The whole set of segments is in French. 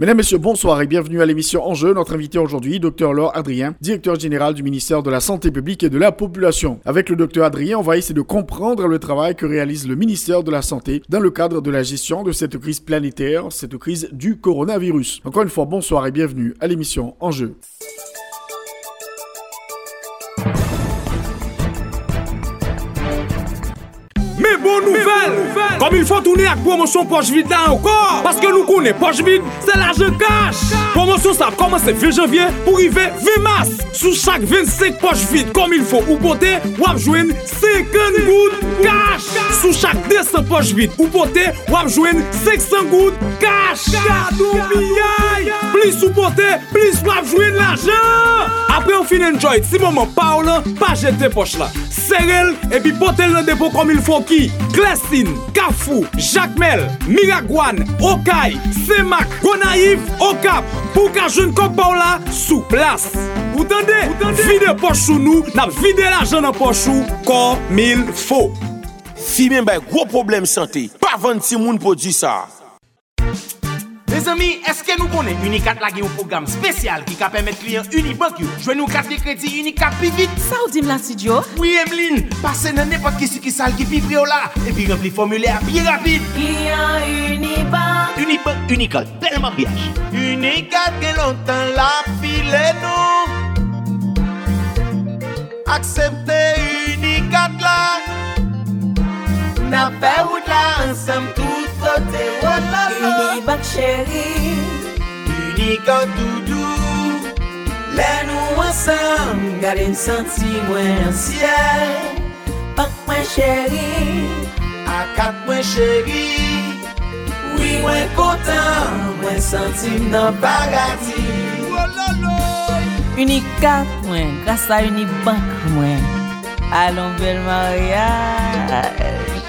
Mesdames, Messieurs, bonsoir et bienvenue à l'émission Enjeu. Notre invité aujourd'hui, Dr Laure Adrien, directeur général du ministère de la Santé publique et de la Population. Avec le Dr Adrien, on va essayer de comprendre le travail que réalise le ministère de la Santé dans le cadre de la gestion de cette crise planétaire, cette crise du coronavirus. Encore une fois, bonsoir et bienvenue à l'émission Enjeu. Men bon nouvel, kom il fò toune ak promosyon poch vide la ankor Paske nou koune poch vide, se la je kache Promosyon sa ap komanse 20 janvye pou rive 20 mas Sou chak 25 poch vide kom il fò ou pote wap jwen 50 gout kache Sou chak 200 poch vide ou pote wap jwen 500 gout kache Kado biyay, plis ou pote, plis wap jwen la jan Apre ou fin enjoy, si moman pa ou lan, pa jete poch la Serel, epi pote l depo kom il fò ki Mali, Klesin, Kafou, Jacmel, Miragwan, Okay, Semak, Gonaïv, Okap, pou ka joun kopaw la sou plas. Ou tande, vide pochou nou, nap vide la joun an pochou, kom il fo. Si men bay gwo problem sante, pa vant si moun pou di sa. Les amis, eske nou konen Unicat lage yon program spesyal ki ka pemet kliyen Unibank Jwen nou kat de kredi Unicat pi vit. Sa ou dim la si Djo? Oui Emeline, pase nan nepot ki si ki sal ki pi prio la E pi rempli formule a pi rapide. Kliyen Unibank. Unibank, Unicat, telman biyaj Unicat gen lontan la file nou. Aksepte Unicat la Na fe wout la ansam tout kote wala sa Uni bak cheri Uni kan doudou Le nou ansam Gade m senti mwen an siel Pak mwen cheri Akak mwen cheri Oui mwen kontan Mwen senti m nan parati Wala la Uni kat mwen Grasa uni bak mwen. Alon bel maryaj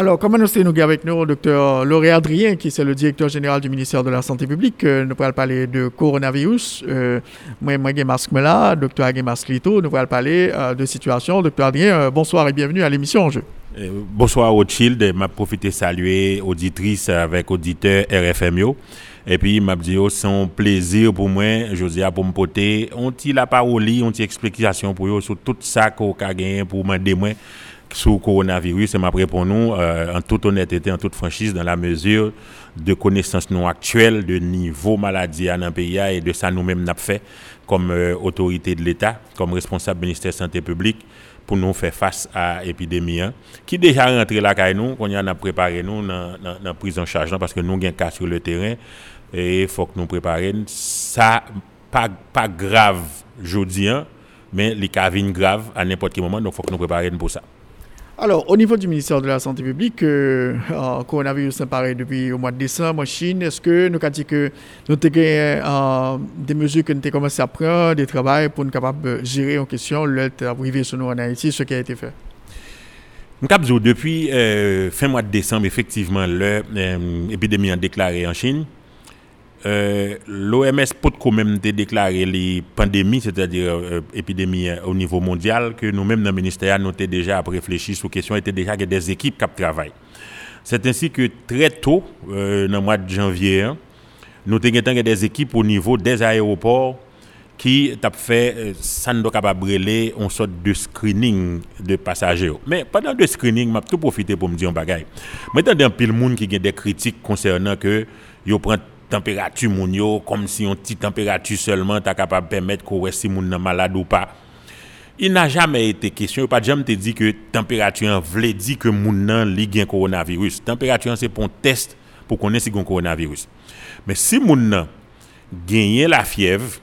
Alors, comme annoncé, nous avons avec nous le docteur Lauré Adrien, qui est le directeur général du ministère de la Santé publique. Euh, nous pourrons parler de coronavirus. Euh, moi, moi, j'ai masque là, docteur Agé masque Lito. Nous pourrons parler euh, de situation. Docteur Adrien, bonsoir et bienvenue à l'émission En jeu. Bonsoir Rothschild, m'a profité saluer auditrice avec auditeur RFMO. Et puis m'a dit oh, c'est un plaisir pour moi, Josia pour me porter on ti la parole, on ti explication pour yo sur tout ça qu'on a gagné pour m'aider le coronavirus et m'a répondu euh, en toute honnêteté, en toute franchise dans la mesure de connaissances non actuelles de niveau maladie dans le pays et de ça nous-mêmes n'a fait comme euh, autorité de l'État, comme responsable ministère de santé publique pour nous faire face à l'épidémie hein, qui déjà rentré là quand nous qu'on y en a préparé nous dans la prise en charge là, parce que nous avons cas sur le terrain et il faut que nous préparions. Ça pas pas grave jeudi hein, mais les cas viennent grave à n'importe quel moment donc il faut que nous préparions pour ça Alors, au niveau du ministère de la Santé publique, euh, euh, coronavirus apparaît depuis au mois de décembre en Chine. Est-ce que nous avons dit que nous avons euh, des mesures que nous avons commencé à prendre, des travaux pour nous capables de gérer en question l'arrivée sur nous en Haïti, ce qui a été fait? Nous depuis euh, fin mois de décembre, effectivement, l'épidémie a déclaré en Chine. Euh, L'OMS peut quand même déclarer les pandémies, c'est-à-dire euh, épidémie au niveau mondial, que nous-mêmes dans le ministère, nous avons déjà réfléchi sur la question, était déjà des équipes qui travaillent. C'est ainsi que très tôt, euh, dans le mois de janvier, hein, nous avons des équipes au niveau des aéroports qui ont fait, euh, ça nous brûler une sorte de screening de passagers. Mais pendant le screening, je tout profité pour me dire un bagage. Maintenant, il y a un pile monde qui a des critiques concernant que yo prend temperatu moun yo, kom si yon ti temperatu selman ta kapab pemet ko wè si moun nan malade ou pa. Il n'a jamè ete kesyon, yo pa jam te di ke temperatu an vle di ke moun nan li gen koronavirus. Temperatu an se pon test pou konen si gen koronavirus. Men si moun nan genyen la fiev,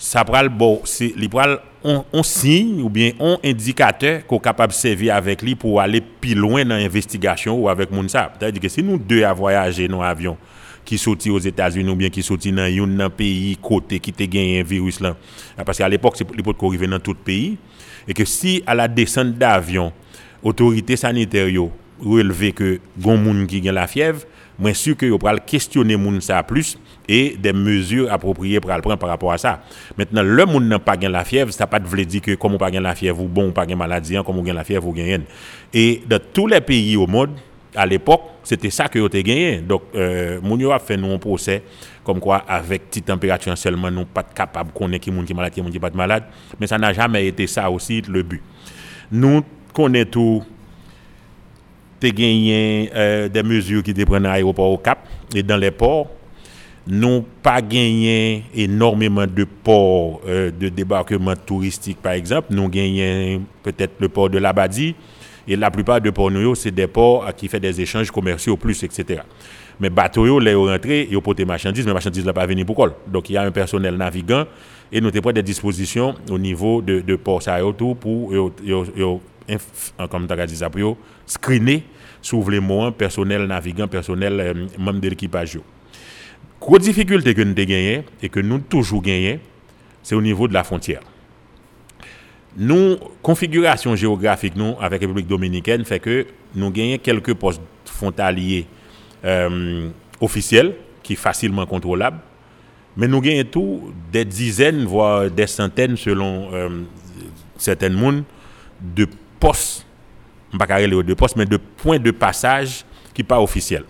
sa pral bo, si, li pral on, on sign ou bien on indikateur ko kapab sevi avèk li pou ale pi loin nan investigasyon ou avèk moun sa. Ta di ke si nou de a voyaje nou avyon, qui sorti aux États-Unis ou bien qui sorti dans un pays côté qui te gagné un virus là. Parce qu'à l'époque c'est peut arriver dans tout pays. Et que si à la descente d'avion autorité sanitaire relevé que gon moun qui gagne la fièvre moi sûr que yo pral questionner moun ça plus et des mesures appropriées le prendre par rapport à ça. Maintenant, le monde n'a pas gagné la fièvre, ça pas de dire que comme on pas gagné la fièvre ou bon, on pas gagné maladie, hein, comme on gagne la fièvre ou gagne Et dans tous les pays au monde, à l'époque, c'était ça que vous avez gagné. Donc, euh, moun a fait nous un procès comme quoi avec petite température seulement nous pas capable connaître qui qui malade qui qui pas malade, mais ça n'a jamais été ça aussi le but. Nous connaissons tout tu gagné euh, des mesures qui dépendent à l'aéroport au Cap et dans les ports nous pas gagné énormément de ports euh, de débarquement touristique par exemple nous gagnons peut-être le port de l'Abadi et la plupart de ports c'est des ports qui font des échanges commerciaux plus etc mais bateaux les rentrés ils portent marchandises mais marchandises là pas venir pour col. Donc il y a un personnel navigant et nous avons des dispositions au niveau de, de port autour pour comme dit pour screener les mots personnel navigant personnel euh, membre de l'équipage Grosse difficulté que nous avons gagné et que nous toujours gagné, c'est au niveau de la frontière. Nous, configuration géographique avec la République dominicaine fait que nous gagnons quelques postes frontaliers euh, officiels qui sont facilement contrôlables, mais nous gagnons tout des dizaines, voire des centaines selon euh, certains de postes, pas de postes, mais de points de passage qui ne pas officiels.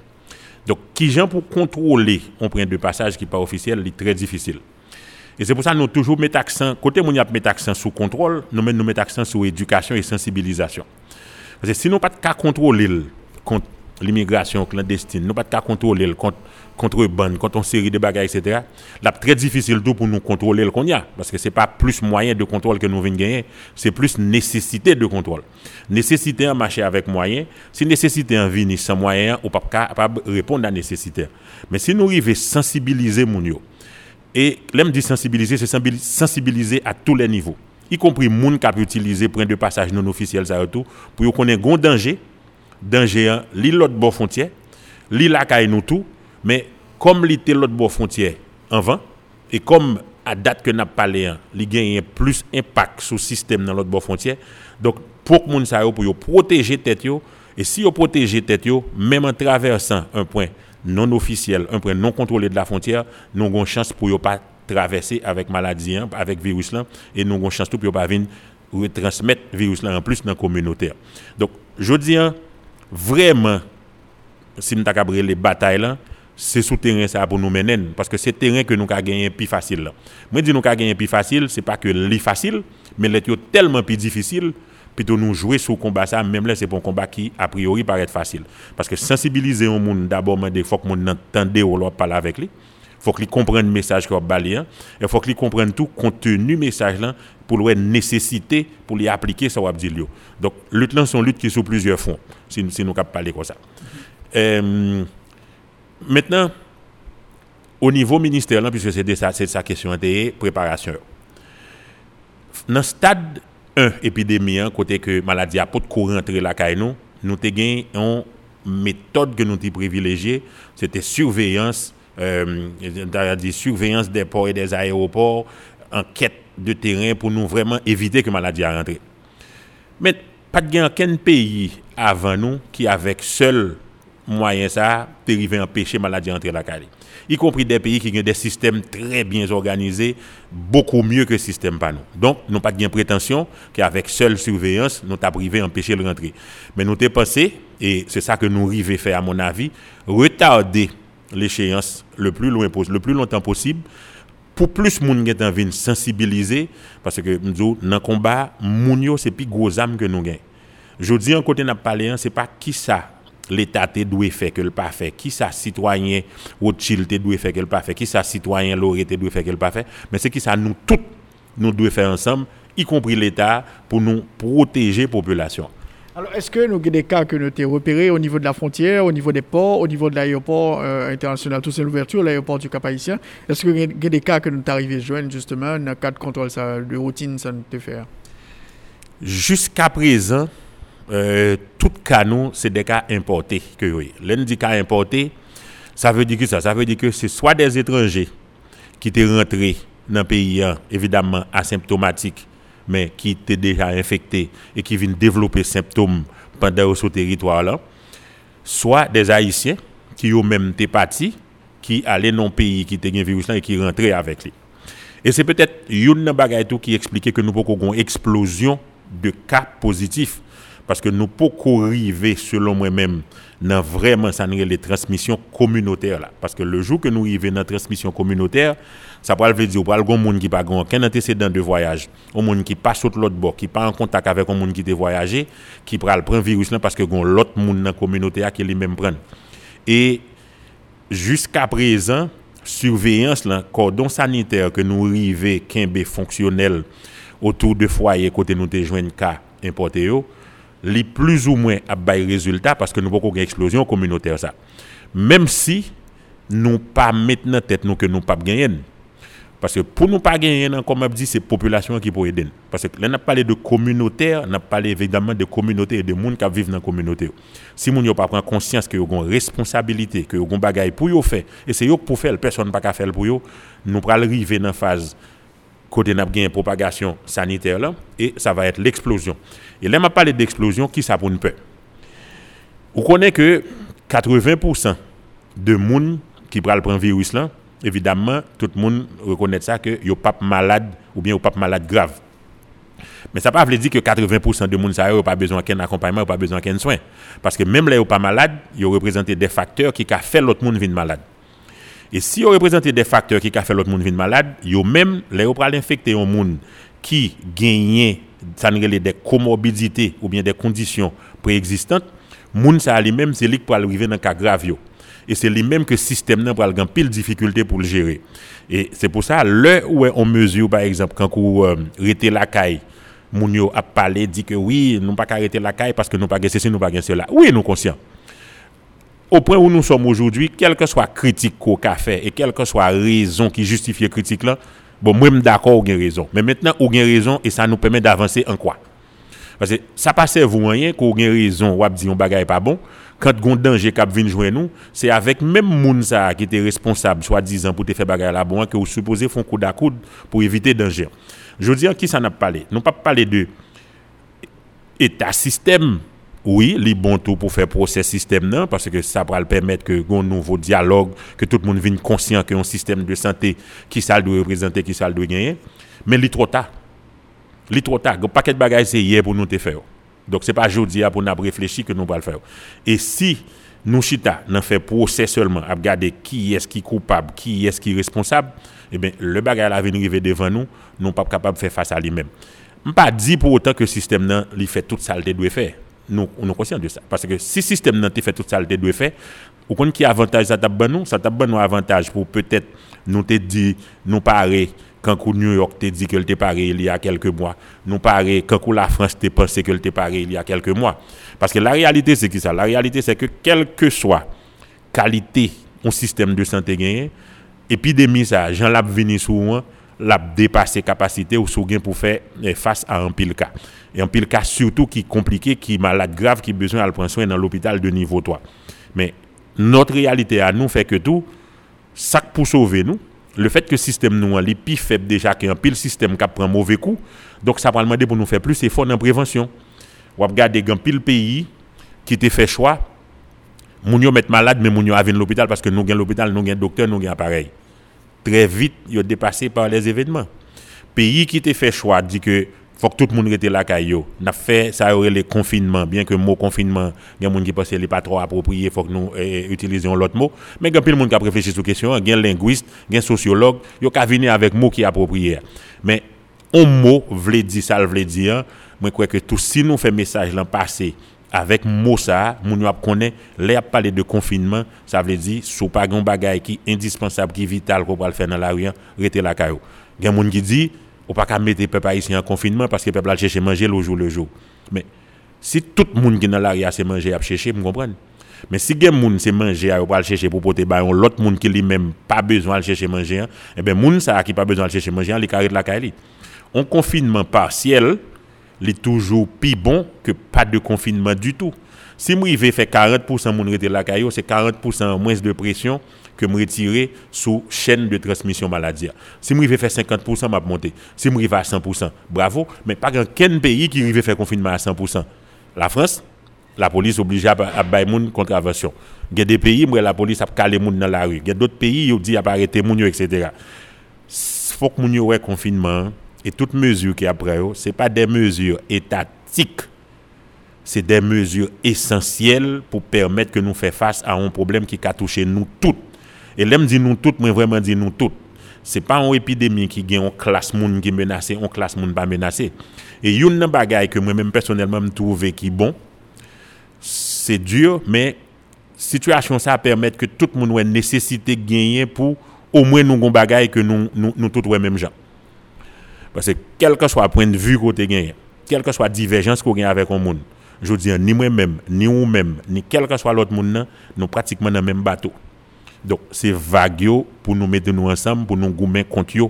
Donc, qui gens pour contrôler un point de passage qui n'est pas officiel, c'est très difficile. Et c'est pour ça que nous toujours mettons accent, côté nous mettons accent sur contrôle, nous mettons accent sur éducation et sensibilisation. Parce que si nous pas de contrôler contre l'immigration clandestine, nous pas de contrôler contre contrebande, contre une série de bagages, etc. Là, très difficile tout pour nous contrôler le qu'on y a. Parce que ce n'est pas plus moyen de contrôle que nous venons gagner, c'est plus nécessité de contrôle. Nécessité en marcher avec moyen. Si nécessité en venir sans moyen, on pas répondre à la nécessité. Mais si nous arrivons à sensibiliser mon et l'aime dit sensibiliser, c'est sensibiliser à tous les niveaux, y compris les qui a utiliser point de passage non officiel pour qu'on ait un danger, danger, l'île l'autre bord frontière, l'île la nous tout, mais comme l'était l'autre bord frontière avant, et comme à date que n'a parlé, il gagne plus impact sur le système dans l'autre bord frontière. Donc, pour que les gens pour protéger tête et si vous protégez tête même en traversant un point non officiel, un point non contrôlé de la frontière, nous avons une chance pour ne pas traverser avec maladie, hein, avec virus là, et nous avons une chance pour ne pas venir retransmettre virus là en plus dans la communauté. Donc, je dis hein, vraiment, si nous avons les batailles là, c'est sous terrain ça pour nous mener parce que c'est terrain que nous avons gagné plus facile moi dis nous avons gagné plus facile c'est pas que c'est facile mais c'est tellement plus difficile plutôt nous jouer sur le combat ça même là c'est un combat qui a priori paraît facile. Parce que sensibiliser au monde d'abord il faut que monde entende ou parler avec lui. Faut qu'il comprenne le message qu'on va et il faut qu'il comprenne tout contenu message là pour le nécessité pour lui appliquer ça donc lutte là sont lutte qui sur plusieurs fronts si, si nous capable parler comme ça. Euh, Maintenant, au niveau ministère, puisque c'est ça, sa question de préparation. Dans le stade 1 épidémie, hein, côté que maladie a pas de courant entre la caille nous, avons une méthode que nous avons privilégiée, c'était surveillance, euh, surveillance des ports et des aéroports, enquête de terrain pour nous vraiment éviter que la maladie a rentré. Mais pas de aucun pays avant nous qui avec seul moyen ça, d'arriver à empêcher maladie entrer la caille. Y compris des pays qui ont des systèmes très bien organisés, beaucoup mieux que le système pas nous. Donc, nous pas de prétention qu'avec seule surveillance, nous avons privé empêcher le rentrer. Mais nous avons pensé, et c'est ça que nous arrivons faire à mon avis, retarder l'échéance le plus longtemps possible pour plus de monde envie de sensibiliser parce que nous dans combat moun c'est plus gros âme que nous gagnons. Je dis en côté n'a parlé c'est pas qui ça l'État doit faire que le pas fait, qui ça citoyen Rothschild doit faire que le pas fait, qui ça citoyen Lorette doit faire que le pas fait, mais c'est qui ça nous tous nous devons faire ensemble, y compris l'État, pour nous protéger la population. Alors, est-ce que nous avons des cas que nous avons repérés au niveau de la frontière, au niveau des ports, au niveau de l'aéroport euh, international, tout c'est l'ouverture, l'aéroport du Cap Haïtien Est-ce que vous avez des cas que nous arrivés joindre justement dans le cadre de contrôle ça, de routine, ça nous peut faire Jusqu'à présent, euh, tout cas nous, c'est des cas importés que oui. L'un dit cas importés, ça veut dire que c'est soit des étrangers qui étaient rentrés dans le pays, hein, évidemment asymptomatiques, mais qui étaient déjà infectés et qui viennent développer symptômes pendant ce territoire-là, soit des Haïtiens qui ont même été partis, qui allaient dans le pays qui était un virus et qui rentraient avec lui. Et c'est peut-être une bagaille qui explique que nous avons une explosion de cas positifs parce que nous pouvons arriver, selon moi-même, dans vraiment les transmissions communautaires. Parce que le jour que nous arrivons dans la transmission communautaire, ça peut veut dire qu'il y a monde qui n'a pas aucun antécédent de voyage, un monde qui passe sur l'autre bord, qui pas en contact avec un monde qui a voyagé, qui prend le virus là parce que l'autre monde dans la communauté qui lui-même prend. Et jusqu'à présent, surveillance là, cordon sanitaire que nous arrivons qu'un fonctionnel autour de foyer côté nous joindre cas importé les plus ou moins à bail résultat parce que nous avons une explosion communautaire ça. Même si nous pas maintenant tête nous que nous pas gagner. Parce que pour nous pas gagner, comme je dit, c'est la population qui peut aider. Parce que là, on a parlé de communautaire, on a parlé évidemment de communauté et de monde qui vivent dans la communauté. Si nous n'avons pas pris conscience que ont une responsabilité, que ont une bagaille pour eux faire, et c'est pour faire, personne n'a pas faire pour eux, nous allons arriver dans phase côté n'a une propagation sanitaire et ça va être l'explosion. Et là m'a parlé d'explosion qui ça pour une peur. Vous connaissez que 80% de monde qui prend le virus là, évidemment tout le monde reconnaît ça que yo pas malade ou bien yo pas malade grave. Mais ça ne veut pas dire que 80% de monde ça n'a pas besoin d'un accompagnement, pas besoin d'un soin parce que même là yo pas malade, yo représente des facteurs qui ont fait l'autre monde venir malade. Et si on représente des facteurs qui ont fait l'autre monde venir malade, yo même là on infecter un monde qui gagne ça des comorbidités ou bien des conditions préexistantes, moun ça lui-même c'est lui qui peut arriver dans cas grave Et c'est lui-même que le système n'a pas pile difficulté pour le gérer. Et c'est pour ça là où on mesure par exemple quand on euh, la caille moun yo a parlé dit que oui, nous pas arrêter la caille parce que nous pas ceci, nous pas cela. Oui, nous conscients au point où nous sommes aujourd'hui, quelle que soit critique qu'on a fait et quelle que soit raison qui justifie la critique là, bon, moi, je d'accord, on a raison. Mais maintenant, on a raison et ça nous permet d'avancer en quoi? Parce que ça passe vous rien qu'on a raison, ou dit on bagaille pas bon. Quand on danger qui vient jouer nous, c'est avec même moun qui était responsable, soit disant pour te faire bagaille là bon, que vous supposez font coup d'à pour éviter danger. Je veux dire, qui ça n'a pas parlé? Nous pas parlé de état système oui, les bon tout pour faire procès système parce que ça va permettre que un nouveau dialogue, que tout le monde vienne conscient qu'un système de santé qui ça doit représenter, qui ça doit gagner. Mais il trop tard. Il trop tard. Un paquet de bagages c'est hier pour nous te faire. Donc c'est pas aujourd'hui pour nous réfléchir que nous allons le faire. Et si nous chita n'en fait procès seulement à regarder qui est-ce qui est coupable, qui est-ce qui est responsable, eh bien le bagage va venir arriver devant nous, nous pas capable de faire face à lui-même. Je pas dit pour autant que le système fait toute ça doit faire nous sommes conscients de ça. Parce que si le système n'a fait tout ça, il doit faire, ou qu'on qui avantage ça t'a nous, ça t'a nous avantage pour peut-être nous te dire nous parer quand New York te dit que était paré il y a quelques mois, nous parer quand la France te pensé que était paré il y a quelques mois. Parce que la réalité c'est qui ça? La réalité c'est que quelle que soit qualité au système de santé gagné, épidémie ça, Jean l'a venu sur l'a dépassé capacité ou sous pour faire eh, face à un pile cas. Et un pile cas surtout qui est compliqué, qui est malade grave, qui a besoin de prendre soin dans l'hôpital de niveau 3. Mais notre réalité à nous fait que tout, ça pour sauver nous, le fait que le système nous est plus faible déjà qu'un pile système qui prend mauvais coup, donc ça va demander pour nous faire plus d'efforts dans prévention. On va regarder un pile pays qui te fait choix, yo mettre malade mais yo à l'hôpital parce que nous avons l'hôpital, nous avons docteur, nous avons appareil très vite, ils ont dépassé par les événements. Pays qui t'a fait choix dit que faut que tout le monde reste là caillou. N'a fait ça aurait les confinements, bien que le mot confinement, il y a des gens qui pensent n'est pas trop approprié, faut que nous eh, utilisions l'autre mot. Mais il y a monde qui a réfléchi sur la question, il y a linguiste, il y a sociologue, il y a avec mot qui est approprié. Mais un mot veut dire ça veut dire, moi crois que tout si nous fait message l'an passé avec mot ça, moun yo connaît, les parler de confinement, ça veut dire sous pas gon bagay qui indispensable qui vital qu'on le faire dans la rue, rester la caillou. Gen moun qui dit ou pas qu'à mettre peuple haïtien en confinement parce que peuple a chercher manger le jour le jour. Mais Si tout le monde qui dans l'arrière c'est manger à chercher, vous comprenez mais si quelqu'un monde c'est manger aller chercher pour porter ba l'autre monde qui lui même pas besoin de chercher manger, eh ben monde ça qui pas besoin de chercher manger, il carré la caille. Un confinement partiel, est toujours plus bon que pas de confinement du tout. Si moi vais faire 40% mon rester la caillou, c'est 40% moins de pression que me retirer sous chaîne de transmission maladie. Si moi vais faire 50%, m'a monter. Si moi vais à 100%, bravo, mais pas qu'un pays qui arrive faire confinement à 100%. La France, la police oblige à bailler moun contravention. Il y a des pays où la police a calé moun dans la rue. Il y a d'autres pays où dit à arrêter moun etc. Faut que moun yo confinement et toutes mesures qui après c'est pas des mesures étatiques c'est des mesures essentielles pour permettre que nous fassions face à un problème qui a touché nous toutes. Et l'aime dit nous toutes, mais vraiment dit nous toutes. Ce n'est pas une épidémie qui gagne une classe monde qui menacée, une classe monde pas menacée. Et une bagaille que moi-même personnellement me trouve qui bon, c'est dur, mais situation ça permet que tout le monde ait nécessité de gagner pour au moins nous gon bagaille que nous nous, nous tous même gens. Parce que quel que soit le point de vue qu'on gagné, quelle que soit la divergence qu'on a avec un monde, je dis ni moi-même, ni vous-même, ni quel que soit l'autre monde, nous pratiquement dans le même bateau. Donc, c'est vague pour nous mettre nous ensemble, pour nous gommer contre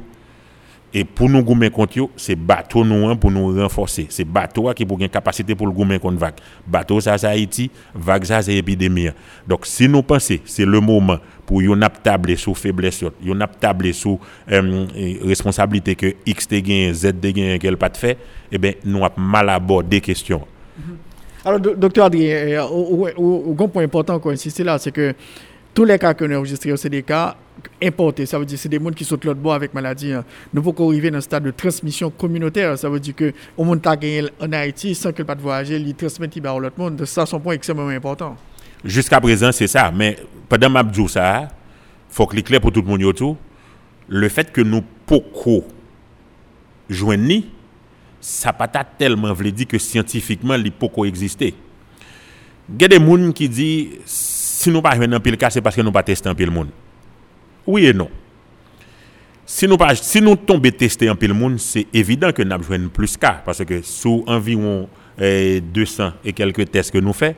Et pour nous gommer contre c'est bateau nous pour nous renforcer. C'est bateau qui pour une capacité pour le gommer contre vague. Bateau ça c'est Haïti, vague ça c'est épidémie. Donc si nous pensons c'est le moment pour yon ap tabler sur faiblesse, yon ap tabler sur euh, responsabilité que X te gagne, Z te gagne qu'elle pas de fait, eh bien nous avons mal abordé. Mm-hmm. Alors, docteur Adrien, un point important qu'on insiste là, c'est que tous les cas qu'on a enregistrés, c'est des cas importés. Ça veut dire que c'est des gens qui sautent l'autre bord avec maladie. Hein. Nous pouvons arriver dans un stade de transmission communautaire. Ça veut dire que au monde gagné en Haïti sans qu'il pas de voyager, il transmet à l'autre monde. Ça, c'est un point extrêmement important. Jusqu'à présent, c'est ça. Mais pendant ma ça, il faut que clair pour tout le monde. Le fait que nous pouvons joindre ça pas tellement voulu dire que scientifiquement, il peut coexister. Il y a des gens qui disent si nous pas un pile cas, c'est parce que nous pas testé un pile monde. Oui et non. Si nous tombons tester un pile monde, c'est évident que nous avons plus cas parce que sous environ 200 eh, et quelques tests que nous faisons,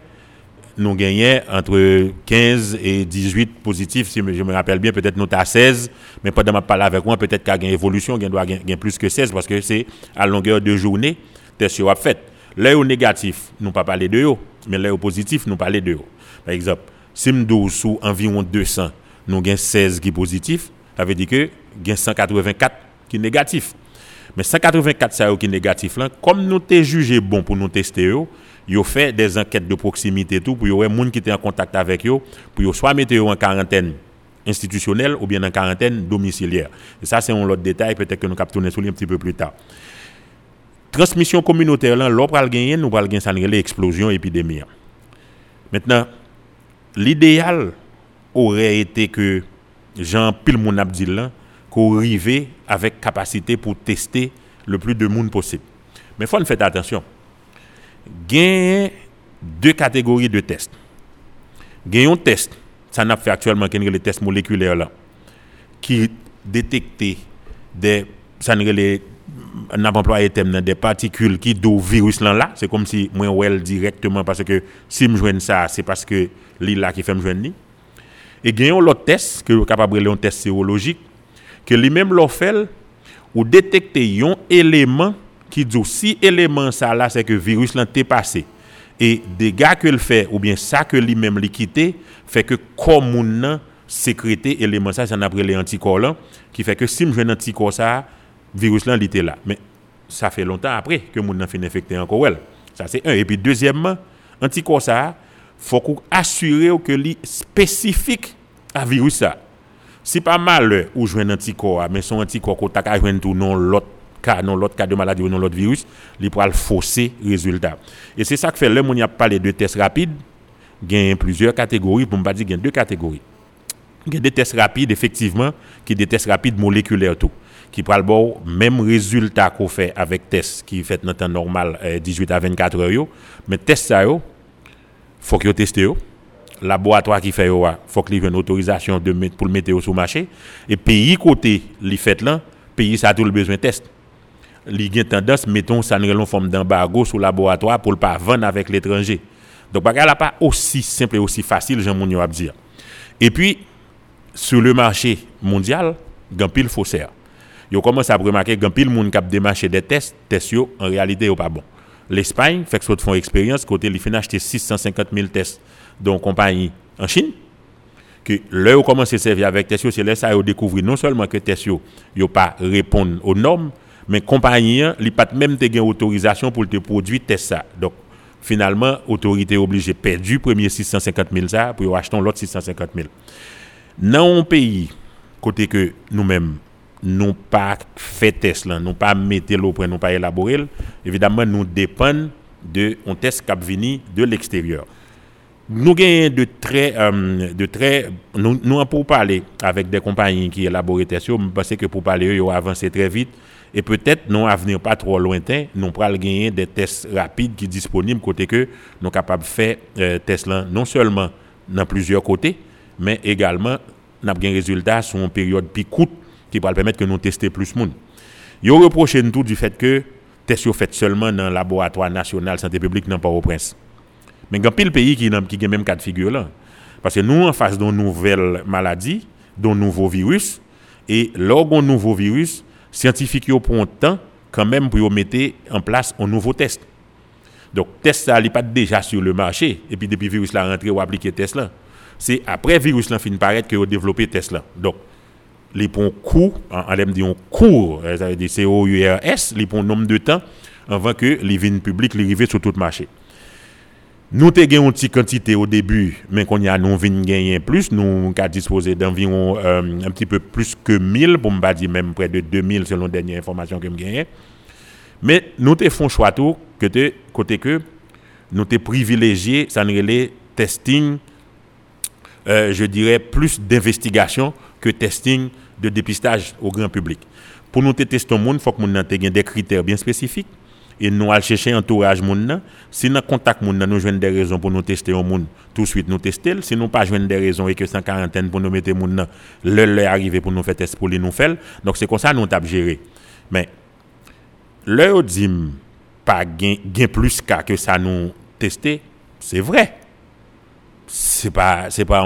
nous gagnons entre 15 et 18 positifs, si je me rappelle bien, peut-être nous à 16, mais pendant ma parole avec moi, peut-être qu'il y a une évolution, il doit gagner plus que 16 parce que c'est à longueur de journée, test a fait. L'œil négatif, nous pas parler de eux, mais l'œil positif, nous parler de eux. Par exemple, si nous sous environ 200, nous avons 16 qui positifs, ça veut dire que nous 184 qui négatifs. Mais 184 ça qui négatif là, comme nous t'es jugé bon pour nous tester eux, yo fait des enquêtes de proximité tout pour yo les gens qui étaient en contact avec eux pour yo soit mettre en quarantaine institutionnelle ou bien en quarantaine domiciliaire. Et ça c'est un autre détail peut-être que nous captons sur un petit peu plus tard. Transmission communautaire là, l'on va gagner, nous va gagner épidémie. Maintenant, l'idéal aurait été que Jean pile mon abdil qu'on arrive avec capacité pour tester le plus de monde possible. Mais il faut faire attention a deux catégories de tests. A un test, ça n'a fait actuellement les tests moléculaires là, qui détectent des, des particules qui do virus là là, c'est comme si moi well directement parce que si je joigne ça, c'est parce que l'île là qui fait me joindre Et il y a un autre test que capable de un test sérologique que lui-même l'a fait ou détecter un élément qui dit si élément ça là c'est que virus là t'est passé. Et dégâts que le fait ou bien ça que lui-même lui quitté fait que comme on sécrété élément ça ça après les anticorps qui fait que si je un anticorps ça virus là était là. Mais ça fait longtemps après que mon fait infecté encore elle ça c'est un. Et puis deuxièmement anticorps ça Fok euh, ou asyre ou ke li spesifik a virus sa. Si pa mal ou jwen antikor, men son antikor ko tak a jwen tou non lot ka, non lot ka de maladi ou non lot virus, li pral fose rezultat. E se sa ke fe le moun ya pale de test rapide, gen plusieurs kategori, pou mba di gen de kategori. Gen de test rapide efektiveman, ki de test rapide molekuler tou. Ki pral bo, menm rezultat ko fe avek test ki fet nan tan normal eh, 18 a 24 yo, men test sa yo, faut que testé. Le laboratoire qui fait il faut qu'il ait une autorisation pour le mettre sur le marché. Et pays côté, les fait là, pays ça a tout le besoin de tests li gen tendance mettons ça une forme d'embargo sur laboratoire pour le pas vendre avec l'étranger. Donc bagay la pas aussi simple et aussi facile Jean Mounio a dire. Et puis sur le marché mondial, gan pile faussaire. Yo commence à remarquer gan pile moun k'ap démarcher des tests, tests en réalité yo pas bon. L'Espagne fait que soit font expérience côté li fin acheter 650 000 tests donc compagnie en Chine que là où commence à servir avec tests c'est là ça yo découvrir non seulement que tests yo pas répondre aux normes mais compagnie li pas même gain autorisation pour te produire test. Donc finalement autorité obligée perdu premier 650 000 ça pour acheter l'autre 650 000. Dans un pays côté que nous-mêmes nous pas fait test là, nous pas mettre l'eau pour nous pas élaborer, évidemment nous dépendons de un test venu de l'extérieur. Nous gagnons de très euh, de très nous nous parler avec des compagnies qui élaborent tests, je que pour parler ils ont avancé très vite et peut-être non à venir pas trop lointain, nous pourrons gagner des tests rapides qui sont disponibles côté que nous capables de faire euh, tests là non seulement dans plusieurs côtés mais également n'a des résultats sur une période plus courte qui va permettre que nous tester plus de monde. Yo reproché tout du fait que tests sont faits seulement dans le laboratoire national santé publique dans Port-au-Prince. Mais il y a pile pays qui qui a même cas de figure là. Parce que nous en face d'une nouvelle maladie, d'un nouveau virus et lors d'un nouveau virus, scientifiques yo prend temps quand même pour mettre en place un nouveau test. Donc test ça n'est pas déjà sur le marché et puis depuis le virus là rentré ou appliqué test là c'est après le virus là fin paraître que ont développé Tesla. Donc les pont court en l'aime dit on court ça veut dire C O U R S les pont nombre de temps avant que les vignes publiques les arrivent sur tout le marché. Nous avons une petite quantité au début, mais qu'on y a nous vignes gagner plus, nous avons disposé d'environ euh, un petit peu plus que 1000 pour dire même près de 2000 selon les dernières informations que me gagné. Mais nous avons fait choix tout que côté que nous avons privilégié ça les testing euh, je dirais, plus d'investigation que testing de dépistage au grand public. Pour nous tester le monde, il faut que nous ayons des critères bien spécifiques. Et nous allons chercher entourage monde. Si nous contact monde, nous avons des raisons pour nous tester au monde, tout de suite nous tester. Si nous pas des raisons et que en quarantaine pour nous mettre monde, le arriver pour nous faire test pour les nous faire. Donc c'est comme ça nous avons géré. Mais le dit pas gain, plus qu'à que ça nous tester, c'est vrai c'est pas c'est pas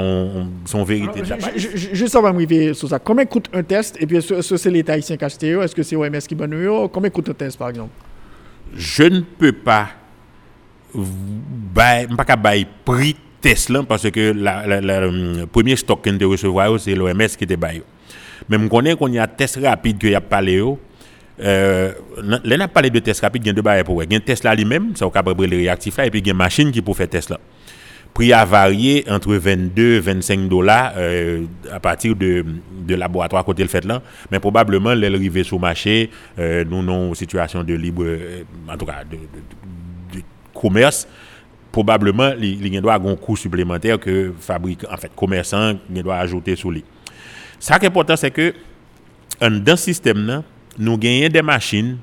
son vérité juste avant de sur ça. Combien coûte un test et puis ce c'est l'état ici Castéo est-ce que c'est OMS qui donne combien coûte un test par exemple? Je ne peux pas bah pas bail prix test là parce que le premier stock qu'on de recevoir c'est l'OMS qui était bail. Mais je connais qu'on y a test rapide que y a parlé euh, là, on a parlé de test rapide, il y a deux barrières pour Il y a un test là lui-même, ça va les réactifs là, et puis il y a une machine qui peut faire test là prix a varié entre 22 et 25 dollars euh, à partir de, de laboratoire côté le fait là. Mais probablement, l'arrivée sur le marché, euh, nous avons une situation de libre, euh, en tout cas, de, de, de commerce. Probablement, il y a un coût supplémentaire que fabricant, en fait, commerçant, doit ajouter sur lui. Ça qui est important, c'est que dans ce système-là, nous gagnons des machines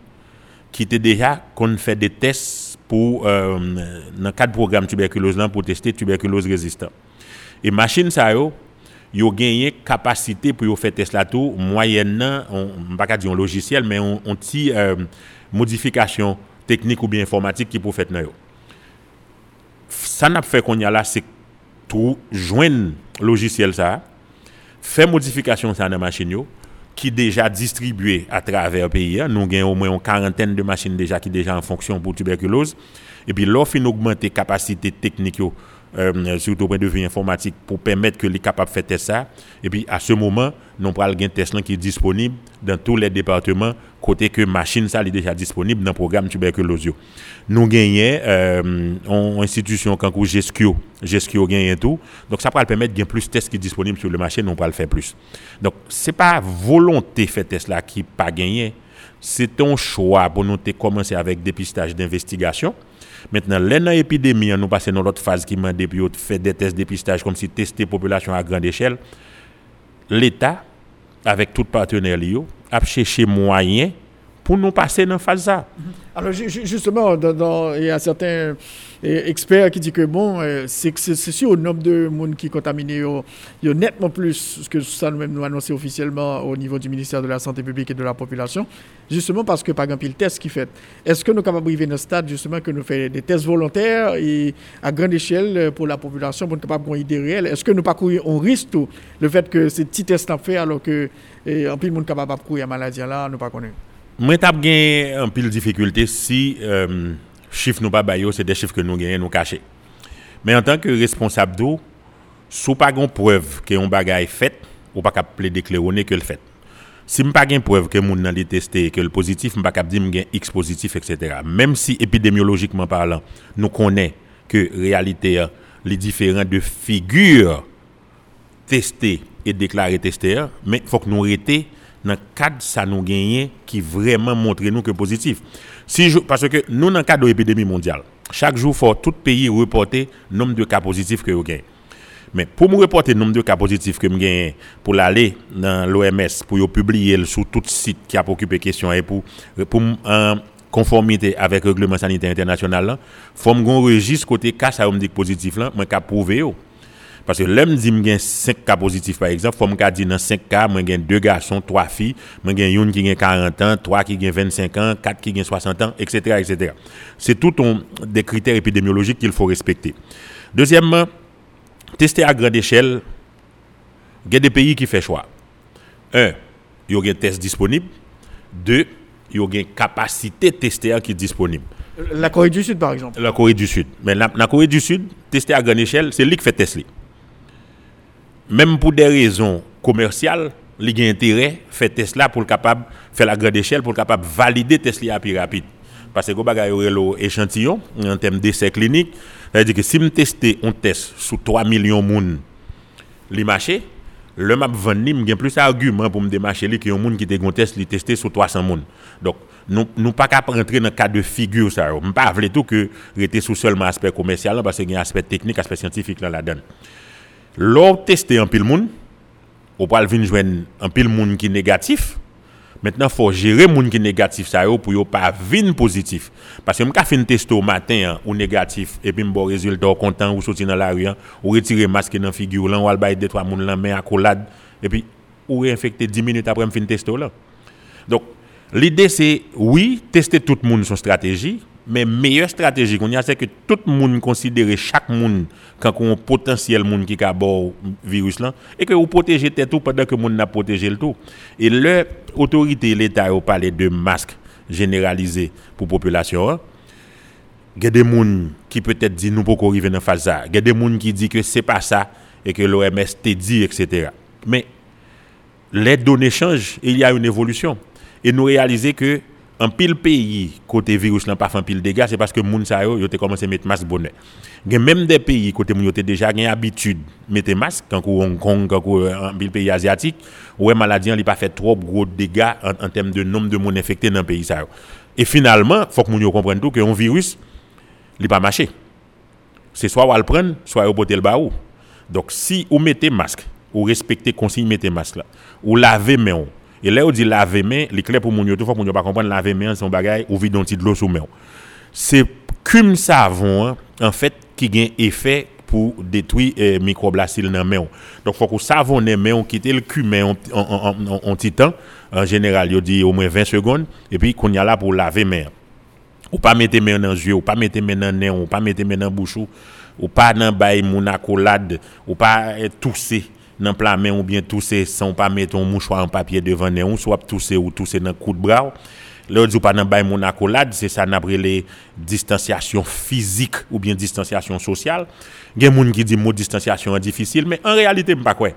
qui étaient déjà qu'on fait des tests pour euh, dans quatre programmes tuberculose là pour tester tuberculose résistant. Et machine ça yo yo gagné capacité pour faire test là tout moyennant on pas dire un logiciel mais on, on petit euh, modification technique ou bien informatique qui pour faire là Ça n'a fait qu'on y a là c'est tout joindre logiciel ça faire modification ça dans machine yo qui déjà distribué à travers le pays. Nous avons au moins une quarantaine de machines déjà qui déjà en fonction pour tuberculose. Et puis l'offre augmenter capacité technique euh, surtout au point de vue informatique pour permettre que les capables de faire ça et puis à ce moment nous prenons un test qui est disponible dans tous les départements côté que machine ça est déjà disponible dans le programme tuberculose nous gagnons euh, en institution comme GESCIO GESCIO gagne tout. Donc ça va permettre de plus de tests qui sont disponibles sur le marché nous le faire plus. Donc c'est pas volonté de faire test là qui pas gagné c'est un choix pour nous commencer avec dépistage d'investigation. Maintenant, l'année épidémie, nous passons dans l'autre phase qui m'a depuis fait des tests dépistage comme si tester population à grande échelle. L'État, avec tout partenaire, a cherché moyen pour nous passer dans phase ça. Alors ju- ju- justement, il y a certains euh, experts qui disent que bon, euh, c'est sûr, le nombre de monde qui est contaminé, a nettement plus que ça nous-mêmes nous annoncé officiellement au niveau du ministère de la Santé publique et de la population, justement parce que par exemple, le test qui fait. Est-ce que nous sommes capables d'arriver dans stade justement que nous faisons des tests volontaires et à grande échelle euh, pour la population pour être capable d'avoir une idée réelle? Est-ce que nous pas courir on risque tout le fait que ces petits tests en fait alors que eh, en plus le monde capable de courir la maladie là, nous pas Moi, t'as gagné un pile difficulté si euh, chiffres nous pas baillot, c'est des chiffres que nous nous cachés. Mais en tant que responsable d'eau, sous pas gon preuve que un bagage fait, ou pas capable plaider claironner que le fait. Si m'pas pas preuve que moun nan li testé que le positif, m'pas capable dire m'gain X positif etc. Même si épidémiologiquement parlant, nous connaissons que réalité a les différents de figures testé et déclaré testé, hein, mais il faut nous dans le cadre ça nous gagner qui vraiment montre nous que positif. Si je- parce que nous dans le cadre de l'épidémie mondiale, chaque jour faut tout pays reporter nombre de cas positifs que vous gagnez. Mais pour me reporter le nombre de cas positifs que je gagne pour l'aller dans l'OMS, pour publier le sur tout site qui a occupé question et pour, pour en conformité avec le règlement sanitaire international, il faut que je registre côté cas ça me dit positif moi cap prouver. Parce que l'homme dit que j'ai 5 cas positifs par exemple, faut me dire dans 5 cas, moi j'ai deux garçons, trois filles, moi j'ai une qui a 40 ans, trois qui a 25 ans, quatre qui a 60 ans, etc. etc. C'est tout un, des critères épidémiologiques qu'il faut respecter. Deuxièmement, tester à grande échelle, il y a des pays qui font choix. Un, il y a des tests disponibles. Deux, il y a une capacité de tester qui est disponible. La Corée du Sud par exemple. La Corée du Sud. Mais la, la Corée du Sud, tester à grande échelle, c'est lui qui fait tester. Même pour des raisons commerciales, il y a intérêt faire Tesla pour le capable faire la grande échelle pour le capable valider Tesla plus rapide. Parce que vous avez échantillon en termes d'essais cliniques. C'est-à-dire que si je teste un test sur 3 millions de monde, li marché, le map j'ai plus d'arguments pour me démarcher que un monde qui te gon test li testé sur 300 monde. Donc nous nous pas capable rentrer dans le cas de figure ça. On pas vle tout que rester sous seulement aspect commercial parce qu'il y a un aspect technique, aspect scientifique là là-dedans. Lors tester un pile monde, on va venir joindre un pile monde qui est négatif. Maintenant, faut gérer moun qui est négatif ça yo pour yo pas venir positif. Parce que m'ka fin tester au matin hein, ou négatif et puis m'bo résultat ou content ou sortir dans la rue hein, ou retirer masque dans figure là ou al bay deux trois moun là main accolade et puis ou réinfecter 10 minutes après me fin tester là. Donc l'idée c'est oui, tester tout le monde son stratégie, mais meilleure stratégie qu'on a c'est que tout le monde considère chaque monde quand on potentiel monde qui a bon virus là et que vous protégez tout pendant que monde n'a protégé le tout. Et leur autorité l'état a parlé de masque généralisé pour population. hein. Il y a des gens qui peut-être disent nous pouvons arriver dans phase. Il y a des gens qui disent que c'est pas ça et que l'OMS t'a dit etc. Mais les données changent et il y a une évolution. Et nous réalisons que en pile pays côté virus n'a pas fait un pile dégâts c'est parce que moun sa yo te commencé à mettre masque bonnet. Même des pays côté moun te déjà gain habitude mettre masque quand Hong Kong quand ou en pile pays asiatique ouais maladie n'a pas fait trop gros dégâts en, termes de nombre de monde infectés dans pays ça. Et finalement, faut que moun yo comprenne tout que un virus il pas marché. C'est soit on le prendre, soit on porter le baou. Donc si vous mettez masque, ou respectez consigne mettez masque là, ou lavez main. Et là on dit laver main, les clair pour moun yo tout faut moun yo pas comprendre laver main son bagage ou vide un petit de l'eau sous main. C'est cum savon hein, en fait qui gagne effet pour détruire euh, microbacilles dans main. Donc faut que savon dans main quitter le cumin en, en, en, en, temps. En général, il dit au moins 20 secondes et puis qu'on y a là pour laver main ou pas mettre main dans yeux ou pas mettre main dans nez ou pas mettre main dans bouche ou- ou pas dans bail mon accolade ou pas euh, tousser dans plat main ou bien tousser sans pas mettre un mouchoir en papier devant nez ou soit tousser ou tousser dans coup de bras Là, on dit pas dans bail mon accolade, c'est ça n'a les distanciation physique ou bien distanciation sociale. Il y a des gens qui disent mot distanciation est difficile, mais en réalité, je pas quoi.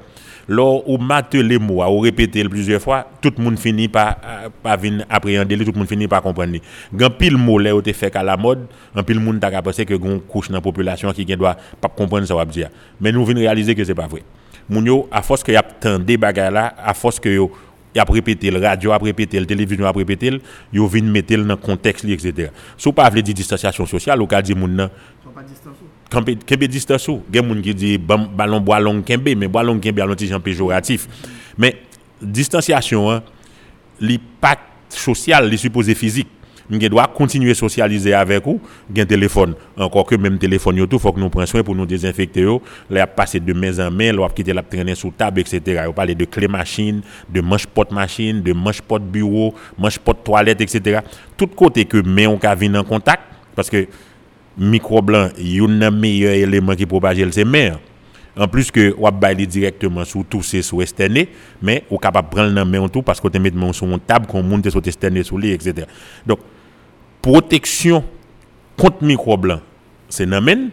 Lors où mate les mots, ou répéter plusieurs fois, tout le monde finit par euh, par venir appréhender, tout le monde finit par comprendre. Gan pile mot là où te fait qu'à la mode, un pile monde t'a pensé que gon couche dans la population qui doit pas comprendre ça va dire. Mais nous venons réaliser que c'est pas vrai. Moun yo à force que y a tant des bagarres là, à force que yo y a répété le radio a répété le télévision a répété yo vinn mettre dans contexte li, etc. Si vous pas veut dire distanciation sociale, ou ka di moun nan? Kembe, kembe distance ou. Gen moun qui dit ballon bois long kembe, mais bois long kembe a genre péjoratif. Mais distanciation, hein, li pas social, li supposé physique. Je dois continuer à socialiser avec vous, un téléphone. Encore que même téléphone, il faut que nous prenions soin pour nous désinfecter. Là, passer de main en main, là, quitter la traîner sous table, etc. On parle de clé machine, de manche porte machine, de manche porte bureau, manche porte toilette, etc. Tout côté que main on venir en contact, parce que micro blanc, il y a un meilleur élément qui propage, c'est main. En plus que on va directement sous tout ces sous externé, mais on capable prendre dans main tout parce qu'on te met sur une table qu'on monte sur externé sous lit etc. Donc protection contre micro blanc, c'est nan men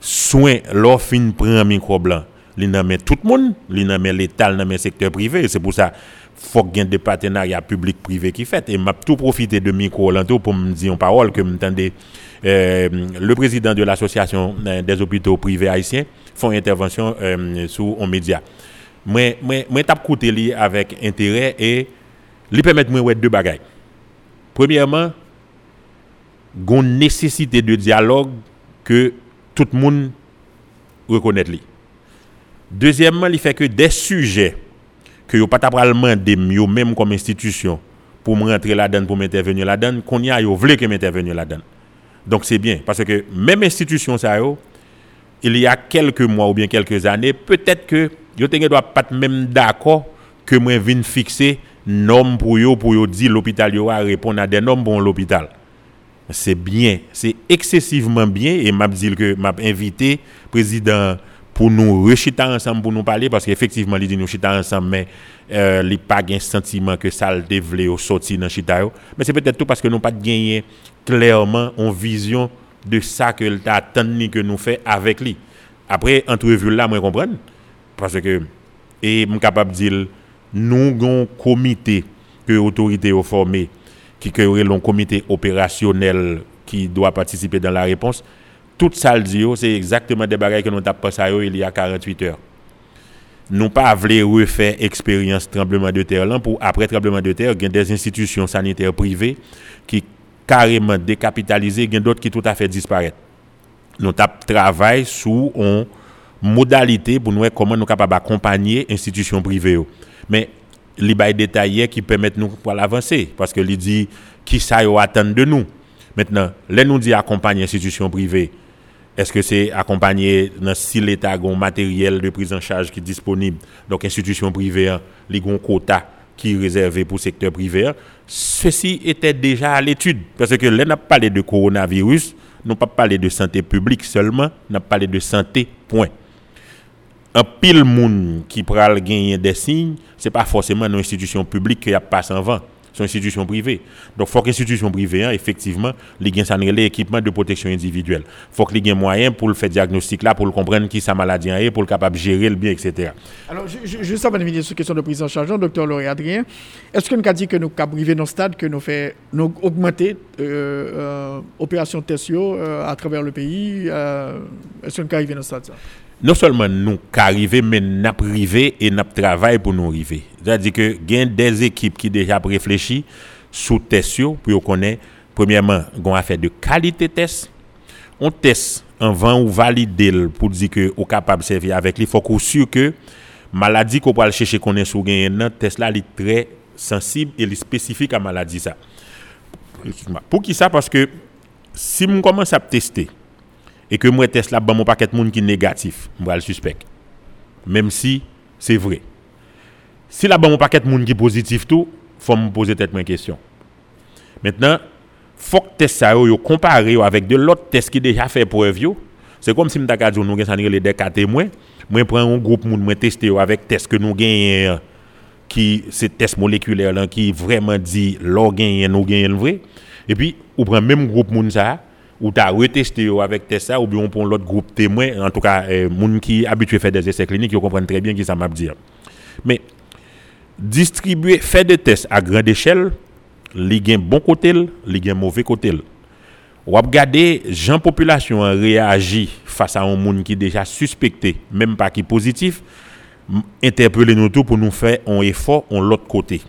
soin l'offre prend micro blanc, li nan tout le monde, li nan l'État, nan secteur privé, c'est pour ça faut qu'il y ait des partenariats publics-privés qui fait et m'a tout profité de micro pour me dire une parole que euh, le président de l'association euh, des hôpitaux privés haïtiens font intervention euh, sur un média. Moi, moi, moi écouté avec intérêt et lui permettre moi deux bagages. Premièrement, une nécessité de dialogue que tout le monde reconnaît. Deuxièmement, il fait que des sujets que vous pas demander même comme institution pour me rentrer là-dedans, pour m'intervenir là-dedans, qu'on y a, vous voulez que m'intervenir là-dedans. Donc c'est bien, parce que même institution ça, il y a quelques mois ou bien quelques années, peut-être que vous ne doit pas même d'accord que moi vienne fixer normes pour yo pour yo dire l'hôpital yo répondre à des normes pour l'hôpital. C'est bien, c'est excessivement bien et m'a dit que m'a invité président pour nous rechiter ensemble pour nous parler parce qu'effectivement il dit nous chiter ensemble mais euh, il pas un sentiment que ça le développer au sortir dans chita mais c'est peut-être tout parce que nous pas gagné clairement une vision de ça que attendu que nous fait avec lui. Après entrevue là moi comprendre parce que et suis capable de dire nous avons un comité que l'autorité a formé qui est un comité opérationnel qui doit participer dans la réponse tout ça, c'est exactement des bagages que nous avons passé il y a 48 heures. Nous pas voulu refaire expérience tremblement de terre là pour après tremblement de terre, il y a des institutions sanitaires privées qui carrément décapitalisées, il y a d'autres qui tout à fait disparaissent. Nous travaillons sur une modalité pour nous comment nous d'accompagner les institutions privées. Mais a des détails qui permettent nous pour l'avancer parce que dit qui ça attend de nous? Maintenant, nous dit accompagner institutions privées est-ce que c'est accompagné dans si l'État a un matériel de prise en charge qui est disponible, donc institution privée, hein, les un quota qui est réservé pour le secteur privé. Ceci était déjà à l'étude. Parce que là, on pas parlé de coronavirus, nous pas parlé de santé publique seulement, on a parlé de santé, point. Un pile monde qui pral gagner des signes, ce n'est pas forcément une institution publique qui a en vent son institution. Donc, il faut que l'institution privée, hein, effectivement, ait un équipement de protection individuelle. Il faut qu'il ait moyen pour le faire diagnostic là, pour le comprendre qui sa maladie est, pour le capable de gérer le bien, etc. Alors, juste avant de venir sur la question de prise en charge, docteur Laurie Adrien, est-ce que nous dit que nous avons arrivé dans le stade que nous fait nous augmenter euh, euh, opération Tessio euh, à travers le pays Est-ce que nous avons arrivé dans ce stade non seulement nous arrivons, mais nous privé et nous travaillons pour nous arriver c'est-à-dire que y a des équipes qui déjà réfléchi sous test pour connaître premièrement qu'on a fait de qualité test. On teste avant ou valider pour dire que est capable de servir avec lui. Il faut qu'on sûr que maladie qu'on va chercher qu'on est sous gain test là il très sensible et spécifique à maladie ça. Pour qui ça? Parce que si on commence à tester et que moi test là bon mon paquet de monde qui négatif, moi le suspect. Même si c'est vrai. Si là bon mon paquet de monde qui positif tout, faut me poser tête une question. Maintenant, faut que test ça yo comparer avec de l'autre test qui déjà fait preuve yo. C'est comme si m'ta dit nous gagne les des témoins, moi prends un groupe monde moi tester avec test que nous gagne qui c'est test moléculaire qui vraiment dit l'on gagne nous gagne vrai et puis ou prend même groupe monde ça ou tu as retesté avec ça ou bien on l'autre groupe témoin, en tout cas, les gens qui habitués à faire des essais cliniques, ils comprennent très bien que ça m'a dire. Mais distribuer, faire des tests à grande échelle, il y a bon côté, il y a mauvais côté. Ou regarder, gens population réagit face à un monde qui est déjà suspecté, même pas qui est positif, interpeller nous tout pour nous faire un effort en l'autre côté.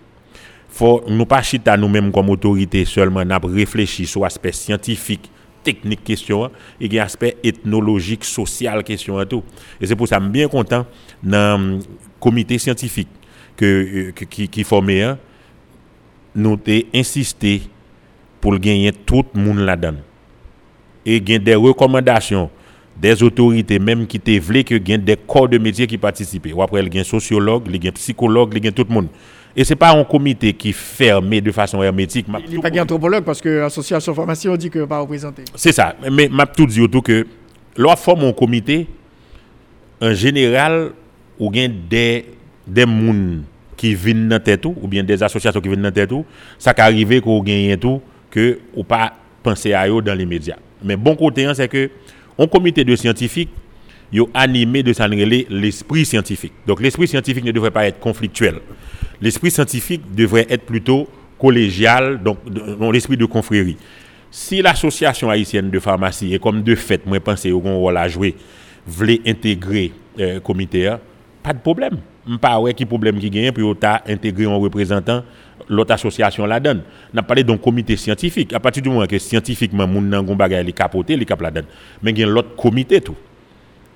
Faut nous pas chiter nous-mêmes comme autorité seulement, nous réfléchir sur l'aspect scientifique, technique question et il y a aspect ethnologique, social question tout. Et c'est pour ça que je suis bien content dans le comité scientifique que, qui, qui formé hein. nous avons insisté pour gagner tout le monde là-dedans. Et gagner des recommandations des autorités même qui te voulaient que gagne des corps de métier qui participent. Ou après, il y a sociologue, il y a psychologue, il y a tout le monde. Et ce n'est pas un comité qui fermé de façon hermétique. Il n'y a pas anthropologue parce que l'association formation dit que pas représenté. C'est ça. Mais m'a tout dit que lors forme un comité, en général, ou bien des des gens qui viennent dans tête ou bien des associations qui viennent dans tête ça peut arriver qu'on gagne tout que ou pas penser à eux dans les médias. Mais bon côté hein, c'est que un comité de scientifiques yo animé de s'enrêler l'esprit scientifique. Donc l'esprit scientifique ne devrait pas être conflictuel. L'esprit scientifique devrait être plutôt collégial, donc dans l'esprit de confrérie. Si l'association haïtienne de pharmacie est comme de fait, moi pense au rôle à jouer, voulait intégrer le euh, comité, pas de problème. Pas ouais qui problème qui gagne puis t'a intégré un représentant l'autre association la donne. N'a parlé d'un comité scientifique. À partir du moment que scientifiquement bagay li capoté, li cap la donne. Mais il y a l'autre comité tout.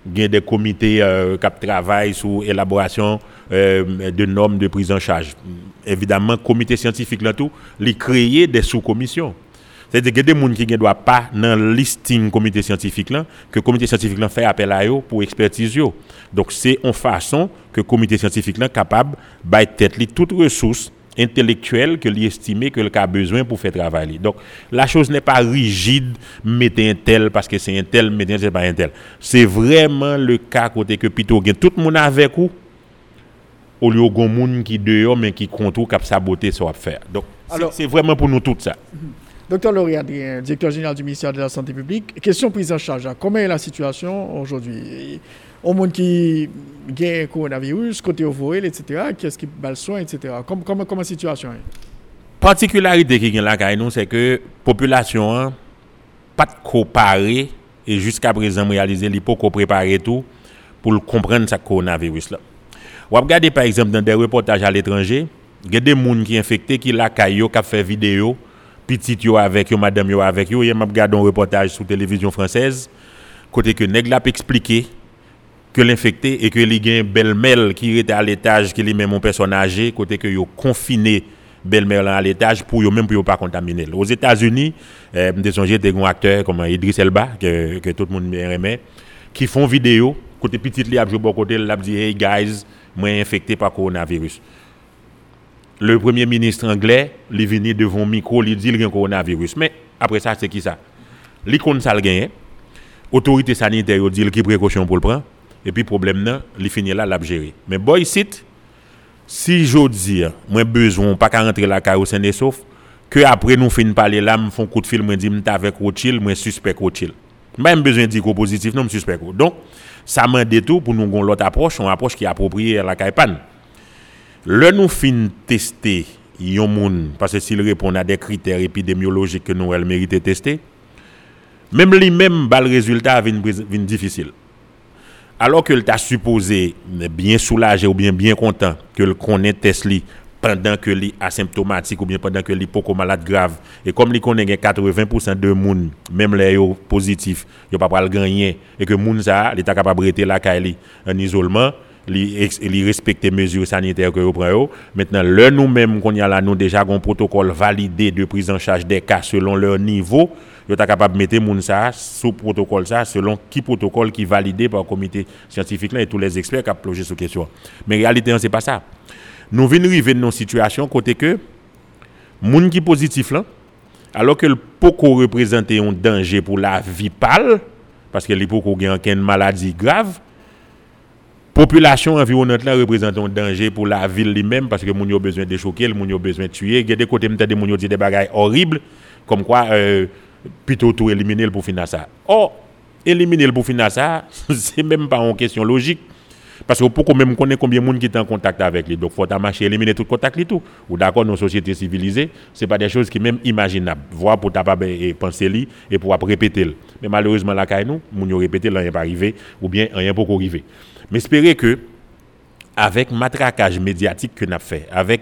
Il y a des comités euh, qui travaillent sur l'élaboration euh, de normes de prise en charge. Évidemment, comité scientifique là tout, créer des sous-commissions. C'est-à-dire qu'il y a des gens qui ne doivent pas dans le listing comité scientifique là, que le comité scientifique là fait appel à eux pour expertise. Donc c'est en façon que le comité scientifique là capable de tête toutes ressources intellectuelles que estime que le a besoin pour faire travailler. Donc la chose n'est pas rigide, mettez un tel parce que c'est un tel, mettez c'est pas un tel. C'est vraiment le cas côté que plutôt tout le monde avec vous au lieu de monde qui dehors mais qui contrôle cap saboter ce qu'on faire. Donc c'est vraiment pour nous tout ça. Mhm. Docteur Laurie Adrien, directeur général du ministère de la Santé publique. Question prise en charge. Comment est la situation aujourd'hui? Au monde qui un coronavirus, côté au etc., qu'est-ce qui bat le soin, etc. Comment, comment la situation Particularité qui est là, c'est que la population n'a pas de comparer et jusqu'à présent réaliser il faut préparer tout pour comprendre ce coronavirus là. Vous regardez par exemple dans des reportages à l'étranger, il y a des gens qui sont infectés qui la qui fait vidéo petit yo avec yo, madame yo avec yo, m'a regardé un reportage sur télévision française, côté que nèg l'a expliqué que l'infecté et que li gen belle-mère qui était à l'étage qui lui même mon personne âgée, côté que yo confiné belle-mère à l'étage pour yo même pas contaminer. Aux États-Unis, euh, j'ai des grands acteurs comme Idris Elba que, tout le monde aimait qui font vidéo côté petit li a joué bon côté l'a dit hey guys, moi infecté par coronavirus le premier ministre anglais, il venu devant micro, il dit un coronavirus. Mais après ça, c'est qui ça? Il compte ça le gagner. Autorité sanitaire dit qu'il précaution pour le prendre. Et puis, problème, là, il finit là, l'a gérer. Mais boy, site, si je dis, moi, besoin, pas qu'à rentrer la et sauf, que après nous finissons parler là, me font coup de fil, me dit, avec Rothschild, moi, suspect Rothschild. Même besoin dire positif, non, je suspect. Donc, ça m'a tout pour nous avoir l'autre approche, une approche qui est appropriée à la caille le nous fin tester yon moun, parce que s'il répond à des critères épidémiologiques que nous elle mérite tester, même lui même le résultat vient difficile. Alors que t'a supposé bien soulagé ou bien bien content que le connaît test pendant que est asymptomatique ou bien pendant que est malade grave et comme il connaît 80% de monde même les positifs, yo pas pas gagner et que moun ça l'état capable de la en isolement li respecter mesures sanitaires que vous prenez. Maintenant, le nous-mêmes qu'on y déjà un protocole validé de prise en charge des cas selon leur niveau. Vous êtes capable de mettre moun ça sous protocole selon qui protocole qui validé par le comité scientifique et tous les experts qui ont plongé sur question. Mais en réalité, c'est pas ça. Nous venons arriver dans une situation côté que moun qui positif là alors que le POCO représente un danger pour la vie pâle parce que le POCO a une maladie grave population environnante représente un danger pour la ville lui-même parce que moun a besoin de choquer, moun a besoin de tuer, des côtés des horribles comme quoi euh, plutôt tout éliminer pour finir ça. Or éliminer pour finir ça, c'est même pas une question logique. Parce que pour même connaître combien de monde qui est en contact avec lui. Donc, il faut marcher, éliminer tout contact et tout. Ou d'accord, nos sociétés civilisées, ce pas des choses qui même imaginables. Voir pour pas et penser lui et pour répéter. Mais malheureusement, là, nous, nous répéter, rien pas arrivé, ou bien rien pas arrivé. Mais espérez que, avec matraquage médiatique que nous avons fait, avec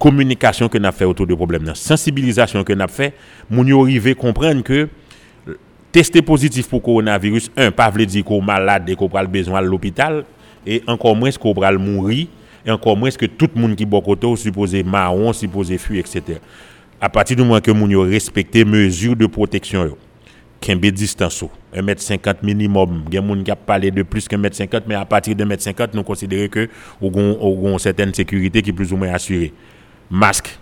communication que avons fait autour du problème, sensibilisation que avons fait, nous arrivons à comprendre que tester positif pour coronavirus, un, pas veut dire qu'on est malade et qu'on a besoin à l'hôpital, et encore moins qu'on va mourir et encore moins que tout le monde qui côté supposé marron, supposé fuir, etc. À partir du moment que nous yo respecté mesures de protection, yo, qu'un distance, 1m50 minimum, y a des gens qui parlé de plus qu'un mètre 50, mais à partir de 1m50, nous considérons que nous avons une certaine sécurité qui est plus ou moins assurée. Masque.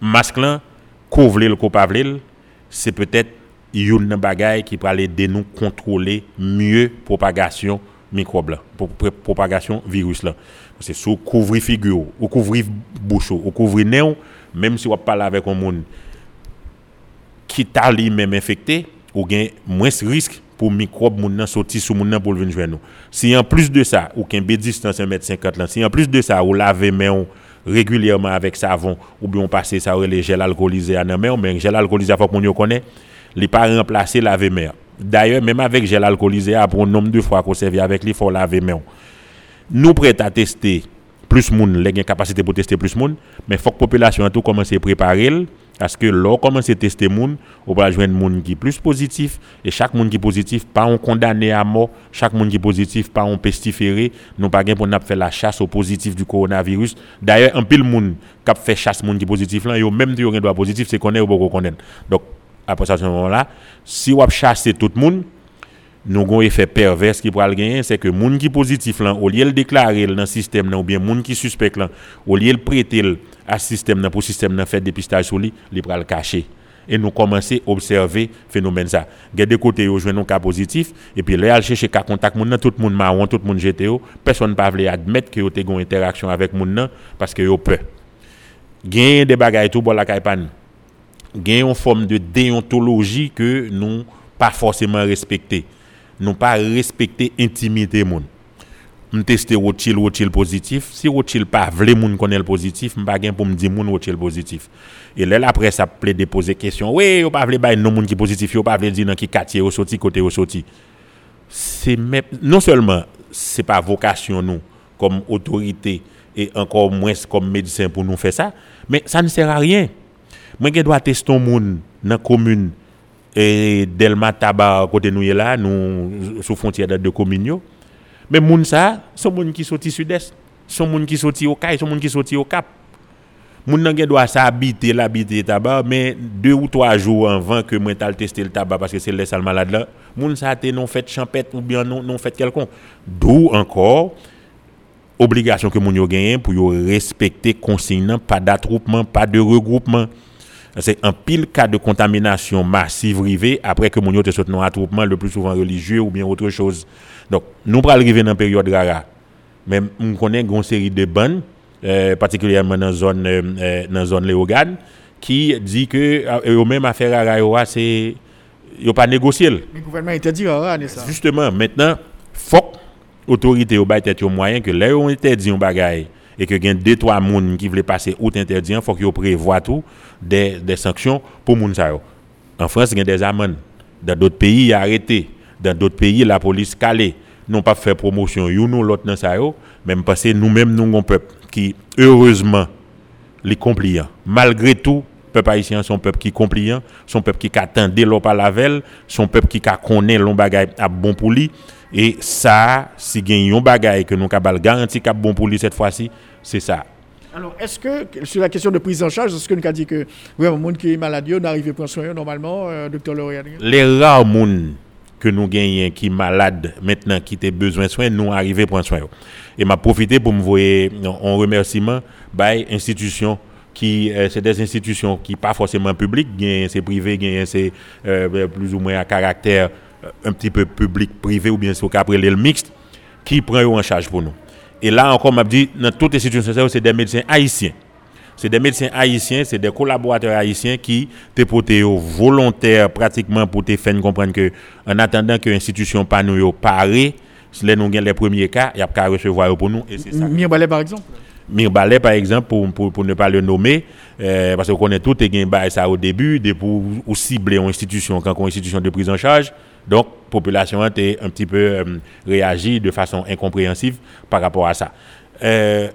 Masque là, couvre le coupable, c'est peut-être une bagaille qui peut aider nous contrôler mieux propagation microbe là, propagation virus là. C'est sous couvrir figure, ou couvrir bouche, ou couvrir nez, même si on parle avec un monde qui t'a lui-même infecté, ou gain moins risque pour microbe moun nan sorti sous moun nan pour venir nous. Si en plus de ça, ou qu'un distance 1m50 là, si en plus de ça, ou laver main régulièrement avec savon ou bien on passe ça les gel alcoolisé à nan mais gel alcoolisé faut qu'on connaît, il pas remplacer laver main. D'ailleurs, même avec gel alcoolisé, après un nombre de fois qu'on servi avec lui, faut laver main. Nous prêts à tester plus moun, les capacité pour tester plus moun, mais faut que la population tout commence à préparer parce que là, commence à tester moun, on va joindre moun qui plus positif et chaque monde qui est positif pas on condamné à mort, chaque monde qui est positif pas on pestiféré, nous pas pour faire la chasse au positif du coronavirus. D'ailleurs, un pile moun qui fait chasse moun qui positif là, yo même si yo droit positif, c'est connaît ou pas connaître. Donc après ce moment-là, si on chasse tout le monde, nous avons un effet pervers qui pourra c'est que moun qui positif là, au lieu de déclarer dans le système ou bien moun qui suspect là, au lieu de prêter à système là pour système là faire dépistage sur lui, il pourra le cacher. Et nous commencer à observer phénomène ça. Il y a des côtés cas positif et puis là, chercher cas contact moun tout le monde marron, tout le monde GTO, personne ne peut admettre que vous une interaction avec moun parce que vous peur. Gain des bagages tout bon la. Gain une forme de déontologie que nous pas forcément respecter non pas respecter intimité moun. M tester Rothschild Rothschild positif, si Rothschild pas vle moun connaît le positif, m pas gen pour me dire moun Rothschild positif. Et là après ça peut déposer question, oui, ou pas vle bay non moun qui positif, ou pas vle dire dans qui quartier ou sorti côté ou sorti. C'est non seulement c'est pas vocation nous comme autorité et encore moins comme médecin pour nous faire ça, mais ça ne sert à rien. Moi je dois tester moun dans commune et Delma Tabar côté nous là nous sous frontière de deux communes mais moun ça sont moun sorti sud-est sont moun qui sorti au Caille sont moun qui sorti au Cap. Moun nan doit s'habiter l'habiter tabac mais deux ou trois jours avant que moi t'al tester le tabac parce que c'est le sale malade là moun non fait champette ou bien non non fait quelconque. D'où encore obligation que moun yo gagne pour yo respecter consigne pas d'attroupement pas de regroupement. C'est un pile cas de contamination massive après que mon yo te saute un attroupement le plus souvent religieux ou bien autre chose. Donc, nous allons arriver dans une période rare. Mais on connaît une série de bonnes, euh, particulièrement dans la zone, euh, dans zone Léogane, qui dit que eux même affaire rara, c'est yo pas négocier. Le gouvernement interdit rara, ça. Justement, maintenant, faut autorité au bail tête moyen que là on interdit un bagaille et que a deux trois personnes qui veulent passer outre interdit, il faut qu'ils prévoient tout des, des sanctions pour moun sa En France, il y a des amendes. Dans d'autres pays, il y a arrêté. Dans d'autres pays, la police calée. Non pas faire promotion, you nous l'autre dans ça même parce que nous-mêmes nous un peuple qui heureusement les compliant. Malgré tout, peuple haïtien son peuple qui compliant, son peuple qui attend dès par la veille, son peuple qui connaît l'on bagaille à bon pour lui et ça si gagne un bagaille que nous avons garanti qu'à bon pour lui cette fois-ci, c'est ça. Alors, est-ce que, sur la question de prise en charge, est-ce que nous avons dit que vraiment, monde qui est malade, on arrive à prendre soin normalement, euh, docteur Lauriane? Les rares gens que nous gagnons qui sont malades maintenant, qui ont besoin de soins, nous arrivons à prendre soin. Et m'a profité pour me voir en remerciement by institutions qui euh, c'est des institutions qui pas forcément publiques, c'est privé, c'est euh, plus ou moins à caractère un petit peu public privé ou bien c'est au le mixte qui prend en charge pour nous. Et là encore, m'a dit, dans toutes les situations, c'est des médecins haïtiens. C'est des médecins haïtiens, c'est des collaborateurs haïtiens qui te porté volontaires pratiquement pour te faire comprendre que, en attendant que l'institution pas nous paré, si nous avons les premiers cas, il y a qu'à recevoir pour nous. Et c'est ça. Mirbalais, par exemple Mirbalais, par exemple, pour, pour, pour, ne pas le nommer, euh, parce qu'on connaît tout et ça au début, de pour cibler une institution, quand une institution de prise en charge, donc, la population a un petit peu euh, réagi de façon incompréhensive par rapport à ça. Euh,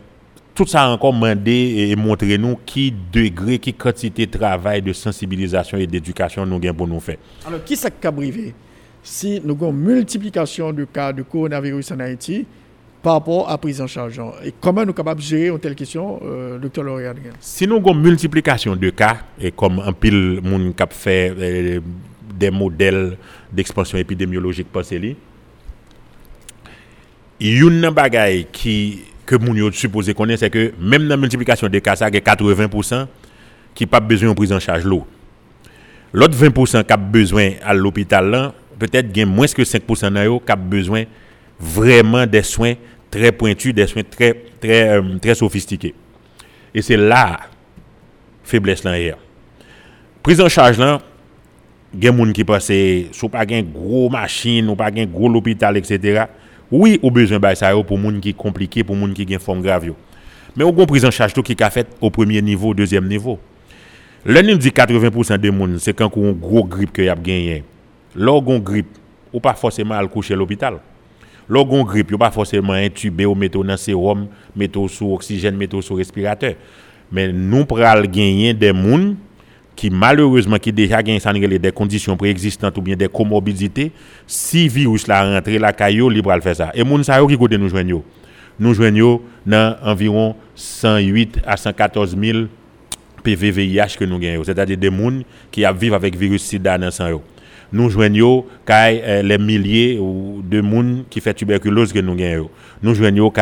tout ça a encore demandé et montré nous qui degré, qui quantité de travail, de sensibilisation et d'éducation nous avons pour nous faire. Alors, qui ça brivé Si nous avons une multiplication de cas de coronavirus en Haïti, par rapport à la prise en charge. Et comment nous sommes capables de gérer une telle question, euh, docteur Laurier Si nous avons une multiplication de cas, et comme un pile monde qui fait euh, des modèles d'expansion épidémiologique il y a une bagaille qui que moun yo supposé connaître c'est que même dans la multiplication des cas ça il a 80% qui pas besoin de prise en charge. L'autre 20% qui a besoin à l'hôpital peut-être moins que 5% nan qui a besoin vraiment des soins très pointus, des soins très euh, sophistiqués. Et c'est là faiblesse là. Prise en charge là il y a des gens qui passent, sous pas une gros machine, ou pas un gros hôpital, etc. Oui, au besoin de ça pour les gens qui sont compliqués, pour les gens qui ont une forme grave. Mais on a prise en charge qui a fait au premier niveau, au deuxième niveau. Là, nous dit 80% des gens, c'est quand on a une gros grippe que y a gagné. Lorsqu'on une grippe, ou pas forcément à coucher à l'hôpital. Lorsqu'on une grippe, ou pas forcément intubé ou mettre dans sérum, mettre sous oxygène, mettre sous respirateur. Mais nous prenons gagner des gens qui malheureusement qui déjà gagnent des conditions préexistantes ou bien des comorbidités, si virus la rentre la caillou libre à faire ça. Et moun sa yo qui nous joignons. Nous joignons dans environ 108 à 114 000 PVVIH que nous gagnons, c'est-à-dire des gens qui vivent avec virus sida dans sang nous joignons euh, les milliers de monde qui fait tuberculose que nous gagnons. Nous joignons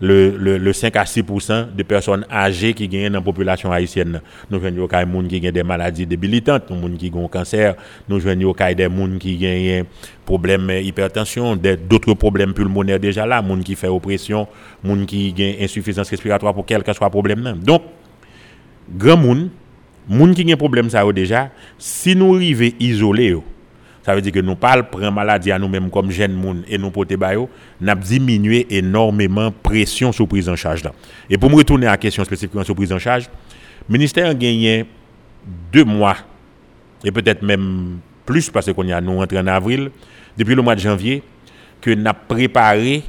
le, le, le 5 à 6% de personnes âgées qui gagnent dans la population haïtienne. Nous joignons des gens qui ont des maladies débilitantes, des gens qui ont cancer, nous joignons des gens qui ont problèmes d'hypertension, d'autres problèmes pulmonaires déjà là, des gens qui font oppression, des gens qui ont insuffisance respiratoire pour quel que soit le problème. Donc, grand monde, gens qui ont problème ça déjà, si nous arrivons isoler, ça veut dire que nous parlons prendre maladie à nous-mêmes comme jeunes monde et nous porter bayo, n'a diminué énormément pression sur prise en charge là. Et pour me retourner à la question spécifiquement sur prise en charge, le ministère a gagné deux mois et peut-être même plus parce qu'on nous entré en avril depuis le mois de janvier que n'a préparé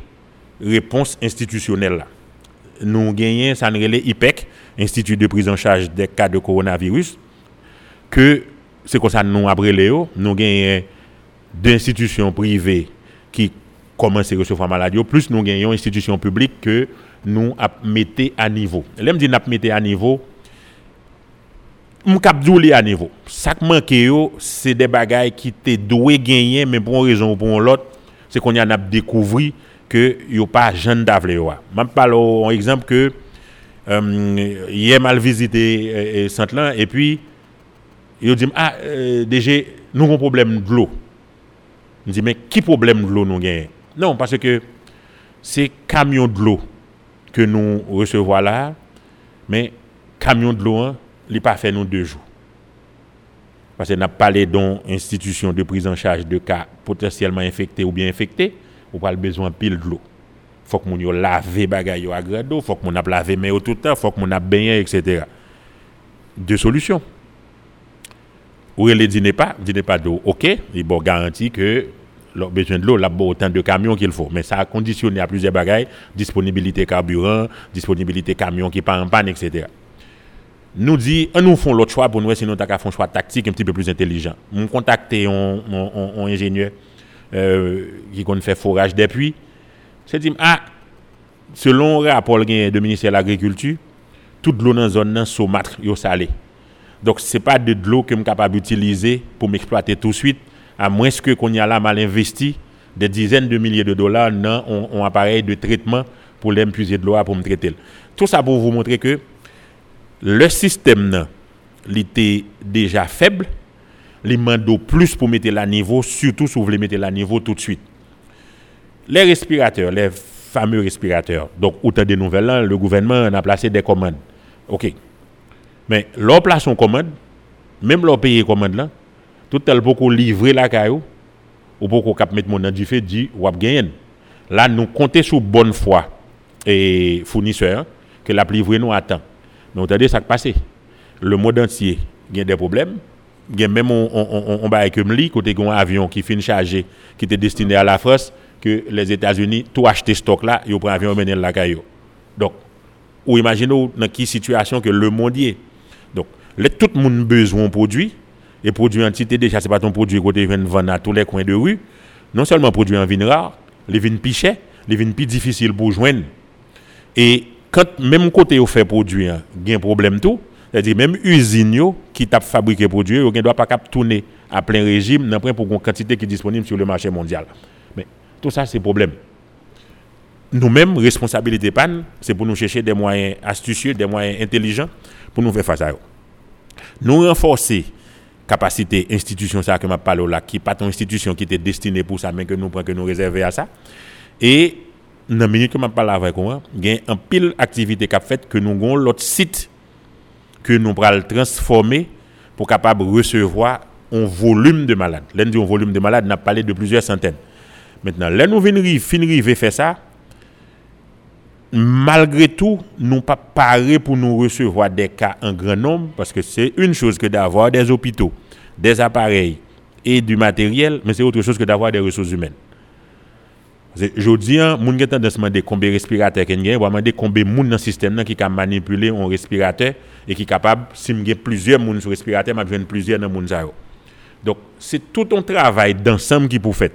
réponse institutionnelle là. Nous gagnons ça IPEC, Institut de prise en charge des cas de coronavirus que c'est comme ça nous après Léo, nous gagnons d'institutions privées qui commencent à recevoir maladie, plus nous gagnons institutions publiques que nous mettons à niveau. Je dis nous à niveau, nous capdouler à niveau. Ça qui manque, c'est des bagailles qui te doué gagner, mais pour une raison ou pour l'autre, c'est qu'on a découvert que n'y a pas jeune d'avle. Je parle un exemple que euh, mal visité euh, Saint-Lan et puis il dit, ah, euh, déjà, nous avons un problème de l'eau. Je dis, mais qui problème de l'eau nous avons Non, parce que c'est camion de l'eau que nous recevons là, mais camion de l'eau, hein, il n'a pas fait nous deux jours. Parce qu'on a parlé d'une institution de prise en charge de cas potentiellement infectés ou bien infectés, on pas besoin de pile de l'eau. Faut que nous laver bagaille à grade il faut que nous laver mais tout le temps, faut que nous baigné, etc. Deux solutions. Ou dit n'est pas, n'est pas d'eau. OK, il bon garantit que le besoin de l'eau, il a autant de camions qu'il faut. Mais ça a conditionné à plusieurs bagailles, disponibilité carburant, disponibilité camion qui part en panne, etc. Nous dit, nous faisons l'autre choix pour nous, sinon nous un choix tactique un petit peu plus intelligent. Nous contacté un, ingénieur euh, qui fait forage depuis. C'est dit, ah, selon le rapport du ministère de l'Agriculture, toute l'eau dans la zone saumâtre, salée. Donc, ce n'est pas de l'eau que je suis capable d'utiliser pour m'exploiter tout de suite, à moins que qu'on y a là mal investi des dizaines de milliers de dollars dans un, appareil de traitement pour l'impuser de l'eau pour me traiter. Tout ça pour vous montrer que le système était déjà faible, il demande plus pour mettre la niveau, surtout si vous voulez mettre la niveau tout de suite. Les respirateurs, les fameux respirateurs, donc autant de nouvelles, le gouvernement a placé des commandes. OK. Mais leur place en commande, même leur payer commande là, tout tel beaucoup livrer la caillou, ou beaucoup cap mettre mon du fait dit ou gagner. Là nous comptons sur bonne foi et fournisseur que la livrer nous attend. Mais attendez ça qui passe. Le monde entier a des problèmes. Il y a même on on on ba comme li côté un avion qui finit chargé qui était destiné à la France que les États-Unis tout acheté stock là, ils prend avion mener la caillou. Donc ou imaginez dans quelle situation que le monde est tout le monde a besoin de produits. Et produits entité, déjà, ce n'est pas ton produit que tu vendre à tous les coins de rue. Non seulement produits en vin rare, les vins pichets, les vins plus difficile pour joindre. Et quand même côté au fait produit, il y a un problème tout. C'est-à-dire même usine qui t'a fabriqué produit, yo ne doit pas tourner à plein régime pour une quantité qui disponible sur le marché mondial. Mais tout ça c'est problème. Nous-mêmes responsabilité panne, c'est pour nous chercher des moyens astucieux, des moyens intelligents pour nous faire face à eux. Nous renforcer capacité institution ça que m'a parlé là qui pas une institution qui était destinée pour ça mais que nous prenons que nous réserver à ça et dans minute que m'a parlé avec moi il y a un pile activité qu'a fait que nous avons l'autre site que nous allons transformer pour capable recevoir un volume de malades. L'un un volume de malades, n'a parlé de plusieurs centaines. Maintenant, là nous venons faire ça, malgré tout, nous pas paré pour nous recevoir des cas en grand nombre, parce que c'est une chose que d'avoir des hôpitaux, des appareils et du matériel, mais c'est autre chose que d'avoir des ressources humaines. Je dis, moun gen tendance demander combien de respirateurs y a, demander combien de moun dans le système qui peut manipuler un respirateur et qui capable, si y a plusieurs moun sur respirateur, m'a plusieurs dans moun Donc, c'est tout un travail d'ensemble qui peut faire.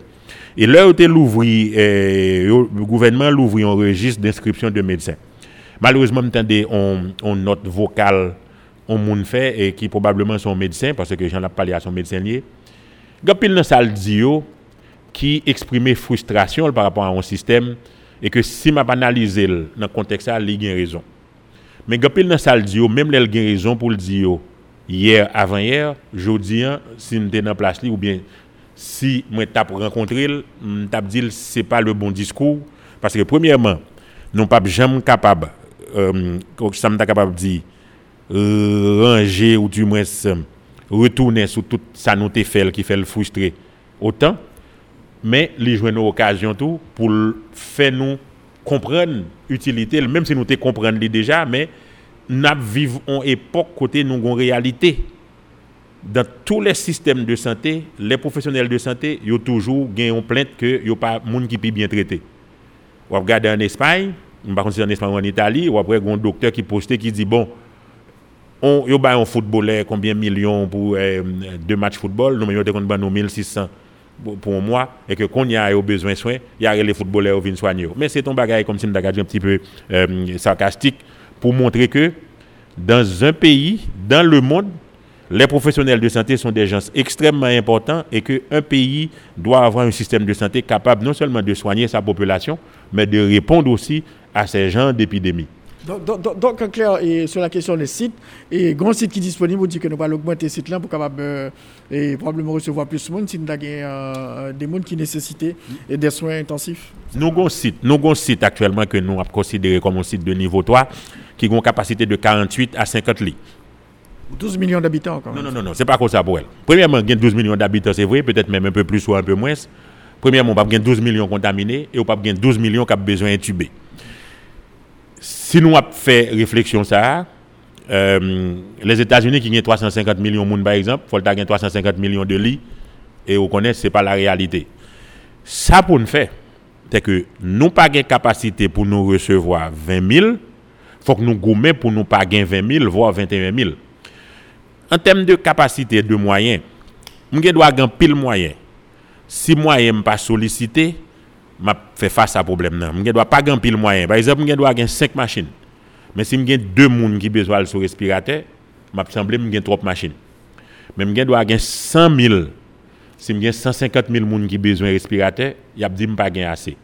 Et là, euh, le gouvernement l'ouvre un registre d'inscription de médecins. Malheureusement, on, on note vocale on moun fait et qui probablement sont médecins parce que j'en ai parlé à son médecin lié. Gapil dans qui exprimait frustration par rapport à un système et que si m'a analysé dans le contexte il a raison. Mais gapil dans salle même les a raison pour le dire hier avant hier, jeudi si nous dans place ou bien si moi t'a rencontré, t'a dit c'est pas le bon discours. Parce que premièrement, nous pas jamais capable euh, ça ranger ou du moins retourner sur tout ça nous fait qui fait le frustrer autant. Mais les une occasion tout pour faire nous comprendre l'utilité même si nous te comprendre déjà mais nous vivons une époque côté nous une réalité dans tous les systèmes de santé, les professionnels de santé, ils ont toujours une plainte que n'y a pas de monde qui peut bien traiter. Vous regardez en Espagne, par contre en Espagne ou en Italie, ou après un docteur qui posté qui dit bon, on y a un footballeur combien de millions pour euh, deux matchs de football, nous avons 1600 pour un mois et que quand il y a besoin de soins, il y a les footballeurs qui viennent soigner. Mais c'est un bagage comme si nous un petit peu euh, sarcastique pour montrer que dans un pays, dans le monde, les professionnels de santé sont des gens extrêmement importants et qu'un pays doit avoir un système de santé capable non seulement de soigner sa population, mais de répondre aussi à ces gens d'épidémie. Donc, en clair, et sur la question des sites, et grand site qui est disponible, vous dit que nous allons augmenter ce site-là pour capable euh, et probablement recevoir plus de monde si nous avons euh, des gens qui nécessitent des soins intensifs. Nous avons un site, nous avons un site actuellement que nous avons considéré comme un site de niveau 3 qui a une capacité de 48 à 50 lits. 12 millions d'habitants Non, non, non, non, c'est pas comme ça pour elle. Premièrement, il y a 12 millions d'habitants, c'est vrai, peut-être même un peu plus ou un peu moins. Premièrement, on va 12 millions contaminés et on va 12 millions qui ont besoin d'intubés. Si nous avons fait réflexion ça, euh, les États-Unis qui ont 350 millions de monde par exemple, il faut avoir 350 millions de lits et on connaît ce n'est pas la réalité. Ça pour nous faire, c'est que nous pas de capacité pour nous recevoir 20 000, il faut que nous gommions pour nous pas 20 000, voire 21 000. En termes de capacité de moyens, je dois avoir pile moyen. Si moyen ne pas sollicité, je fais face à ce problème. Je ne dois pas avoir pile moyen. Par exemple, je dois avoir 5 machines. Mais si j'ai deux personnes qui ont besoin de respirateur, je semble que trop de machines. Mais je dois avoir 100 000. Si j'ai 150 000 personnes qui ont besoin de respirateur, je ne dis pas assez.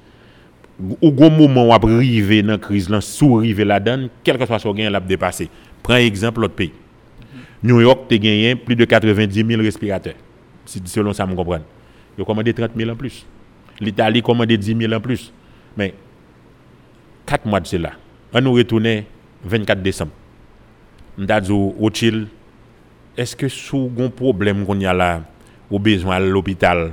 Au moment où on arrive dans la crise, sous arriver là-dedans, quel que soit ce gain, l'a dépassé. Prends exemple l'autre pays. New York a gagné plus de 90 000 respirateurs. Selon ça, je comprends. Ils ont commandé 30 000 en plus. L'Italie a commandé 10 000 en plus. Mais 4 mois de cela, on nous retourne 24 décembre. On a dit au chill, est-ce que sous un problème qu'on y a là, au besoin à l'hôpital,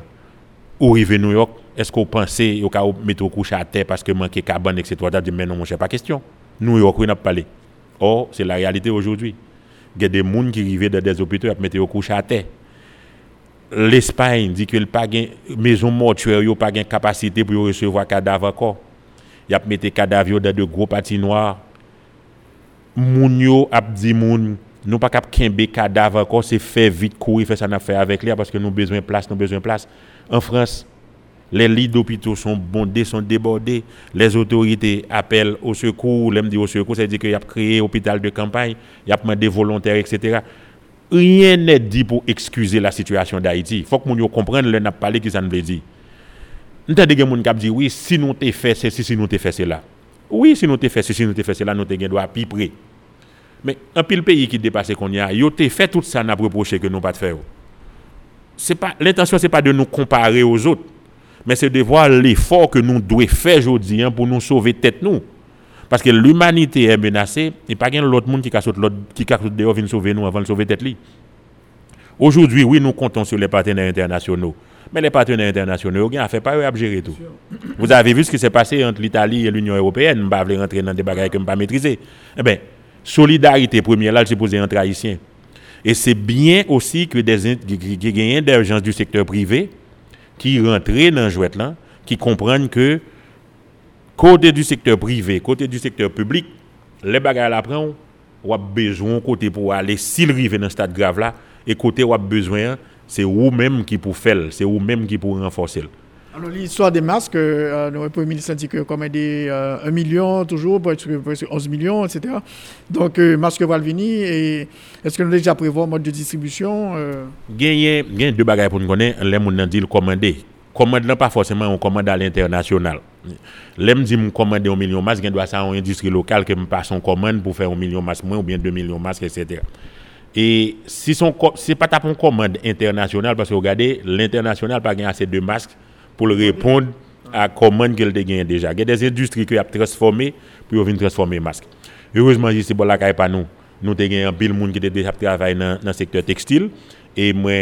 ou arriver New York, est-ce qu'on pensait qu'on mettre au couche à terre parce que manquait carbone, etc. On dit, mais non, mon cher, pas question. New York, on n'a pas parlé. Or, c'est la réalité aujourd'hui y a des gens qui arrivent dans des hôpitaux et mettent au couche à terre. L'Espagne dit que pas de maison mortuaire, n'a pas de capacité pour recevoir cadavres encore. Il a mis des cadavres dans de gros patinoires. Moun yo ap dit nous pas cap kembe cadavre encore, c'est faire vite courir, faire ça avec lui parce que nous besoin de place, nous besoin de place. En France, Les lits d'hôpitaux sont bondés, sont débordés. Les autorités appellent au secours. L'aime dit au secours, c'est-à-dire qu'il y a créé un hôpital de campagne, il y a demandé volontaires, etc. Rien n'est dit pour excuser la situation d'Haïti. Il faut que nous comprenions, le parlé qui ça ne veut dire. Nous avons des gens qui disent oui, si nous t'ai fait ceci, si nous t'ai fait cela. Oui, si nous t'ai fait ceci, si nous t'ai fait cela, nous t'ai droit à. Mais un pile pays qui dépasse qu'on y a, yo t'ai fait tout ça, n'a reproché que nous pas de faire. Pas l'intention c'est pas de nous comparer aux autres, mais c'est de voir l'effort que nous devons faire aujourd'hui hein, pour nous sauver tête nous. Parce que l'humanité est menacée, et pas l'autre monde qui casse l'autre qui casse dehors vient sauver nous avant de sauver tête Aujourd'hui, oui, nous comptons sur les partenaires internationaux. Mais les partenaires internationaux, ils fait pas gérer tout. Vous avez vu ce qui s'est passé entre l'Italie et l'Union européenne. Je ne vais pas rentrer dans des bagages que je ne pas maîtriser. Eh bien, solidarité première, là, c'est posé entre haïtiens. Et c'est bien aussi que des gagnants d'urgence du secteur privé qui rentrent dans le jouet là, qui comprennent que côté du secteur privé, côté du secteur public, les bagages là prennent, on a besoin côté pour aller s'il arrive dans ce stade grave là et côté on a besoin c'est vous-même qui pour faire, c'est vous-même qui pour renforcer. Alors, l'histoire des masques, euh, le Premier ministre a dit que commandé euh, 1 million toujours, presque 11 millions, etc. Donc, euh, masque Valvini, et est-ce que nous déjà prévoir un mode de distribution euh? Y a deux bagages pour nous connaître, les gens dit le commander. Commande pas forcément on commande à l'international. Les gens disent commander un million de masques, doit ça une industrie locale qui me passe en commande pour faire un million de masques moins ou bien 2 millions de masques, etc. Et si ce n'est pas ta commande internationale, parce que regardez, l'international pas assez de masques pour répondre à la commande qu'elle a déjà. Il y a des industries qui ont transformé pour venir transformer les masques. Heureusement, c'est bon là pas nous. Nous avons un pile monde qui était déjà travaillé dans le secteur textile et moi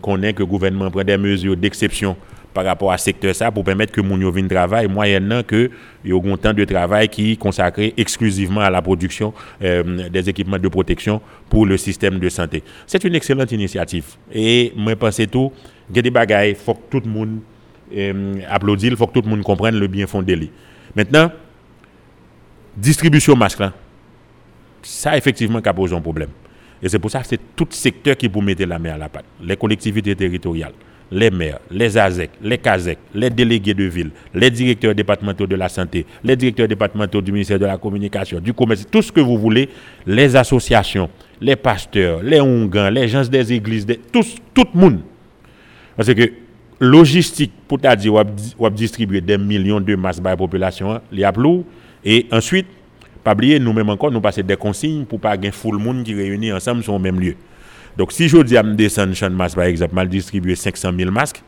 connais que le gouvernement prend des mesures d'exception par rapport à ce secteur ça pour permettre que mon vienne travailler moyennant que y a un temps de travail qui est consacré exclusivement à la production euh, des équipements de protection pour le système de santé. C'est une excellente initiative et moi pense tout il y a des bagailles faut que tout le monde euh, applaudisse, il faut que tout le monde comprenne le bien fondé. Maintenant distribution masque là ça effectivement ça pose un problème. Et c'est pour ça que c'est tout secteur qui peut mettre la main à la pâte. Les collectivités territoriales, les maires, les ASEC, les CASEC, les délégués de ville, les directeurs départementaux de la santé, les directeurs départementaux du ministère de la Communication, du commerce, tout ce que vous voulez, les associations, les pasteurs, les Hongans, les gens des églises, tout le monde. Parce que logistique, pour dire, on distribuer des millions de masses par la population, les lourd. Et ensuite, pas oublier, nous-mêmes encore, nous passer des consignes pour pas gagner full monde qui réunit ensemble sur le même lieu. Donc, si je dis à descendre champ masque, par exemple, mal distribuer 500 000 masques,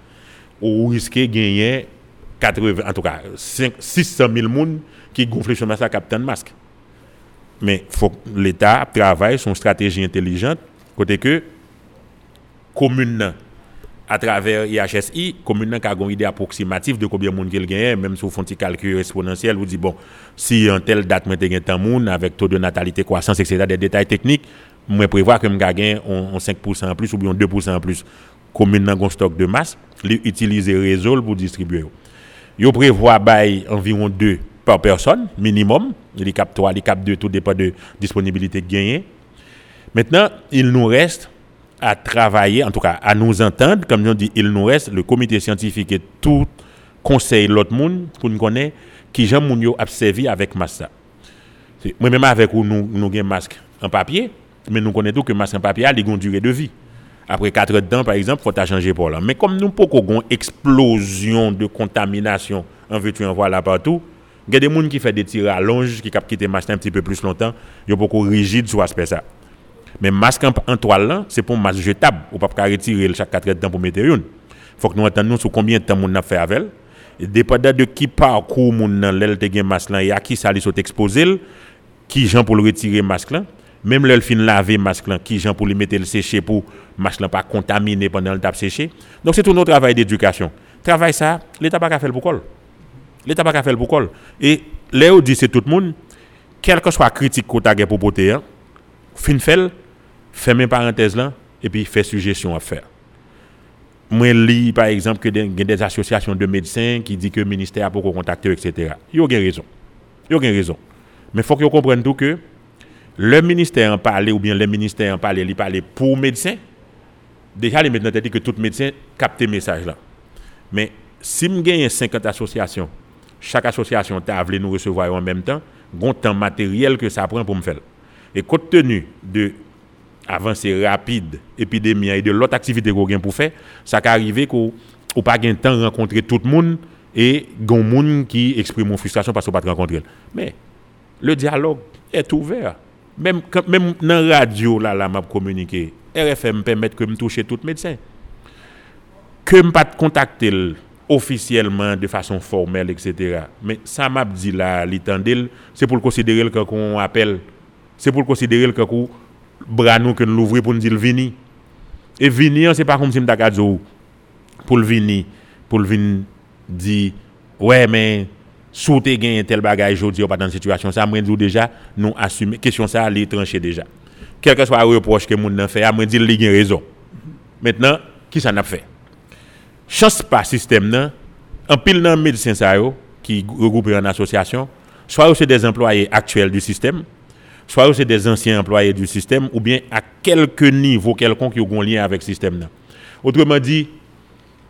ou risquer de gagner 80, en tout cas 600 000 personnes qui gonflent sur masque à capter de masque. Mais faut l'État travaille son stratégie intelligente, côté que commune à travers IHSI, commune a une idée approximative de combien de monde qu'il gagne, même si vous font un calcul exponentiel, vous dites, bon, si en telle date, vous avez un monde avec taux de natalité, croissance, etc., des détails techniques, moi prévoir que je gagne en 5% en plus ou bien 2% en plus. Commune dans un stock de masse, utiliser réseau pour distribuer. Yo prévoit environ 2 par personne minimum, les cap 3, les cap 2 tout dépend de disponibilité de gagner. Maintenant, il nous reste à travailler, en tout cas à nous entendre, comme on dit, il nous reste le comité scientifique et tout conseil l'autre monde pour nous connaître qui j'aime mon servi avec massa. Moi même avec nous nous avons masque en papier, mais nous connaissons que masque en papier a une durée de vie. Après 4 temps, par exemple, il faut changer pour là. Mais comme nous avons une explosion de contamination en veux-tu en voilà partout, il y a des gens qui font des tirs à longe, qui captent quitter masque un petit peu plus longtemps, ils sont beaucoup rigides sur l'aspect ça. Mais masque en, toile, c'est pour masque jetable. On ne peut pas retirer chaque 4 temps pour mettre une. Faut que nous entendions sur combien de temps on a fait avec elle. Dépendant de qui parcourt mon nan l'elle te masque là et à qui ça sont exposé, qui gens pour le retirer masque là, même l'elle fin laver masque là, qui gens pour le mettre le sécher pour masque là pas contaminer pendant le tape séché. Donc c'est tout notre travail d'éducation. Travail ça, l'état pas faire le col. L'état pas faire le col. Et là dit c'est tout le monde quel que soit critique qu'on t'a pour porter, hein, fin fait fermer parenthèse là, et puis faire suggestion à faire. Moi, lis par exemple que des, des associations de médecins qui disent que le ministère a beaucoup contacté, etc. Il y a raison. Il y a raison. Mais il faut que vous compreniez tout que le ministère en parle ou bien le ministère en parle, il parle pour médecins. Déjà, les médecins ont dit que tout médecin capte le message là. Mais si m genyen 50 asosyasyon, chak asosyasyon ta avle nou resevwa yo an menm tan, gon tan materyel ke sa pran pou m fel. E kote tenu de avanse rapide epidemya e de lot aktivite ko gen pou fe, sa ka arrive ko ou pa gen tan renkontre tout moun e gon moun ki eksprime moun frustrasyon pas ou pat renkontre el. Men, le diyalog et ouver. Mem nan radio la la map komunike, RFM pemet ke m touche tout medsen. Ke m pat kontakte el ofisyeleman de fason formel, etc. Men, sa map di la li tendil, se pou l konsidere l kakon apel, se pou l konsidere l kakon branou ke nou louvri pou n di l vini. E vini an, se pa koum si m takadzou pou l vini, pou l vini di, wè men, sou te gen tel bagay jodi ou pa dan situasyon sa, mwen di ou deja, nou asume, kesyon sa li tranche deja. Kelke swa reproche ke moun nan fe, mwen di li gen rezon. Metnan, ki sa nap fe? Chans pa sistem nan, an pil nan medisyen sa yo, ki regroupe yon asosyasyon, swa ou se des employe aktuel du sistem, ou se des ansyen employe du sistem, ou bien a kelke nivou, kelkon ki ou gon liyen avek sistem nan. Otreman di,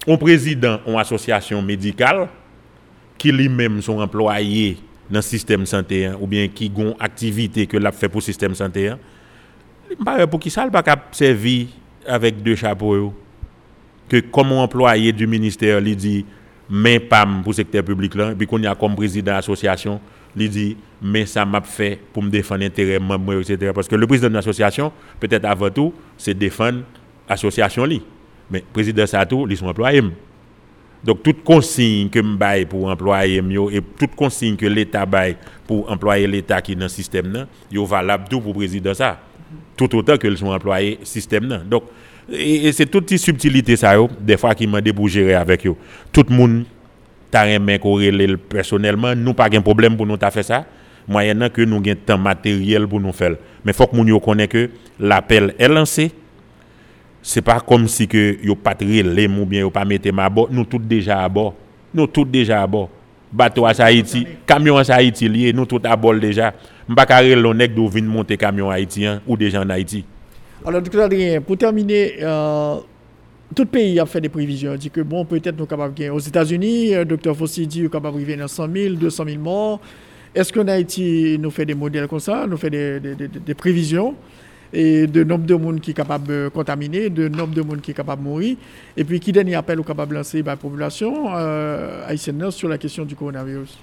ou prezident ou asosyasyon medikal, ki li menm son employe nan sistem sante, ou bien ki gon aktivite ke la fe pou sistem sante, li mpare pou ki sal baka sevi avek de chapo yo, ke komon employe du minister li di men pam pou sekter publik lan, pi kon ya kom prezident asosyasyon, li di men sa map fe pou m defan intere mwen mwen, etc. Paske le prezident asosyasyon, petet avatou, se defan asosyasyon li. Men prezident sa tou, li son employe m. Donk tout konsigne ke m bay pou employe m yo, et tout konsigne ke l'Etat bay pou employe l'Etat ki nan sistem nan, yo valab tou pou prezident sa. Tout otan ke li son employe sistem nan. Donk, E, e se tout ti subtilite sa yo, defwa ki mande pou jere avek yo. Tout moun ta remen korele personelman, nou pa gen problem pou nou ta fe sa, mwayen nan ke nou gen tan materyel pou nou fel. Men fok moun yo konen ke l'apel e lanse, se pa kom si ke yo patre le mou bien, yo pa mette ma bo, nou tout deja a bo. Nou tout deja a bo. Bato a sa iti, kamyon a sa iti liye, nou tout a bol deja. Mbakare lonek do vin monte kamyon a iti, ou deja an a iti. Alors, docteur Adrien, pour terminer, euh, tout pays a fait des prévisions. Il dit que, bon, peut-être nous sommes capables de gagner. Aux États-Unis, euh, docteur Fossi dit qu'on est capable de dans 100 000, 200 000 morts. Est-ce qu'en Haïti, nous fait des modèles comme ça, nous fait des, prévisions? Et de nombre de monde qui est capable de contaminer, de nombre de monde qui est capable de mourir, et puis qui dernier appel ou capable de lancer la population euh, haïtienne sur la question du coronavirus?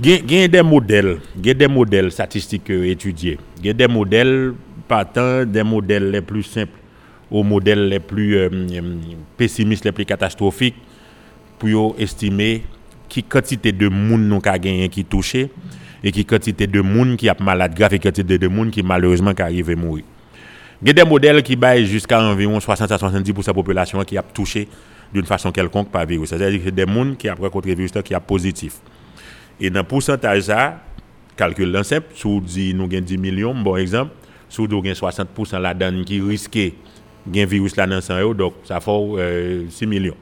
Il y a des modèles, il y a des modèles statistiques étudiés, il y a des modèles partant des modèles les plus simples aux modèles les plus euh, euh, pessimistes, les plus catastrophiques, pour estimer qui quantité de monde nous a gagné qui touché et qui quantité de monde qui a malade grave et quantité de monde qui malheureusement qui arrive à mourir. Il y a des modèles qui baillent jusqu'à environ 60 à 70% de la population qui a touché d'une façon quelconque par virus. C'est-à-dire que c'est des gens qui après contre virus qui a positif. Et dans le pourcentage ça, calcul simple, si nous avons 10 millions, bon exemple, sou do gen 60% la dan ki riske gen virus la nan san yo, dok sa fò 6 milyon.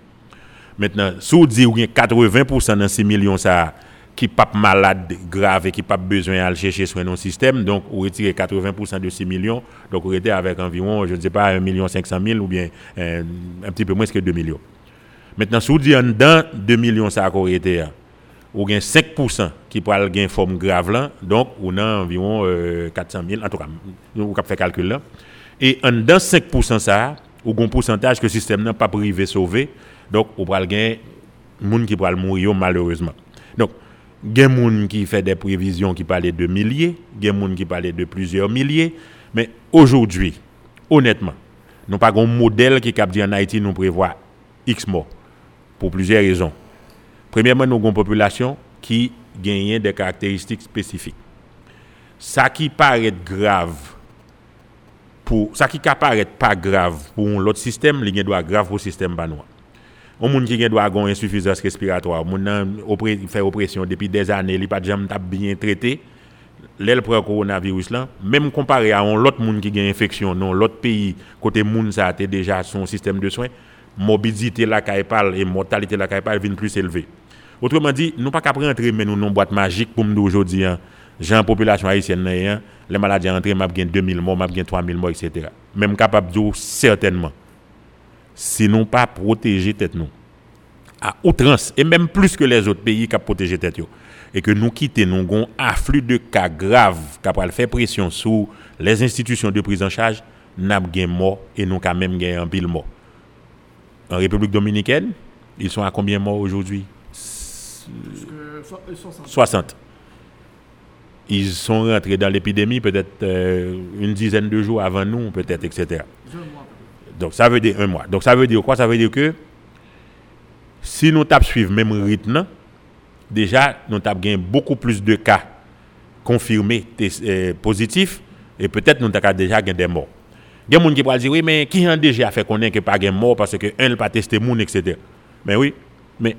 Mètnen, sou di ou gen 80% nan 6 milyon sa ki pap malade grave, ki pap bezwen al chèche sou enon sistem, donk ou retire 80% de 6 milyon, donk ou rete avèk anviron, je ne zè pa 1 milyon 500 mil, ou bien un pti pè mwenske 2 milyon. Mètnen, sou di an dan 2 milyon sa ak ou rete ya, ou gen 5% qui pral gen forme grave donc on a environ 400 000 en tout cas on cap fait calcul là et en dans 5% ça ou un pourcentage que le système n'a pas privé sauver donc on pral gen moun qui pral mourir malheureusement donc gen moun qui fait des prévisions qui parlaient de milliers gen moun qui parlaient de plusieurs milliers mais aujourd'hui honnêtement nous pas un modèle qui cap en Haïti nous prévoit X morts pour plusieurs raisons Premièrement, nous avons une population qui gagne des caractéristiques spécifiques. Ça qui paraît grave, pour, ça qui paraît pas grave pour l'autre système, il doit grave pour le système banois. Un monde qui doit avoir une insuffisance respiratoire, qui fait oppression depuis des années, il pas jamais bien traité. L'aile le coronavirus là, même comparé à l'autre monde qui a une infection dans l'autre pays, côté monde ça a déjà son système de soins, la caipale et mortalité la caipale viennent plus élevée. Autrement dit, nous pas qu'à rentrer mais nous non boîte magique pour nous aujourd'hui hein. Jean population haïtienne hein, les maladies entrées m'a gain 2000 morts, m'a gain 3000 morts etc. Même capable de certainement si nous pas protéger tête nous à outrance, et même plus que les autres pays qui protégé tête. Et que nous quittons, nous avons un afflux de cas graves qui a fait pression sur les institutions de prise en charge, nous avons gagné mort et nous avons même gagné un pile mort. En République dominicaine, ils sont à combien morts aujourd'hui? 60. Ils sont rentrés dans l'épidémie peut-être euh, une dizaine de jours avant nous, peut-être, etc. Donc ça veut dire un mois. Donc ça veut dire quoi? Ça veut dire que si nous tapons suivre même rythme, déjà nous tapons gagné beaucoup plus de cas confirmés euh, positifs et peut-être nous avons déjà gagné des morts. Il y a des gens qui pourraient dire oui, mais qui a déjà fait qu'on ait pas de mort parce que un n'a pas testé moun, etc. Mais oui, mais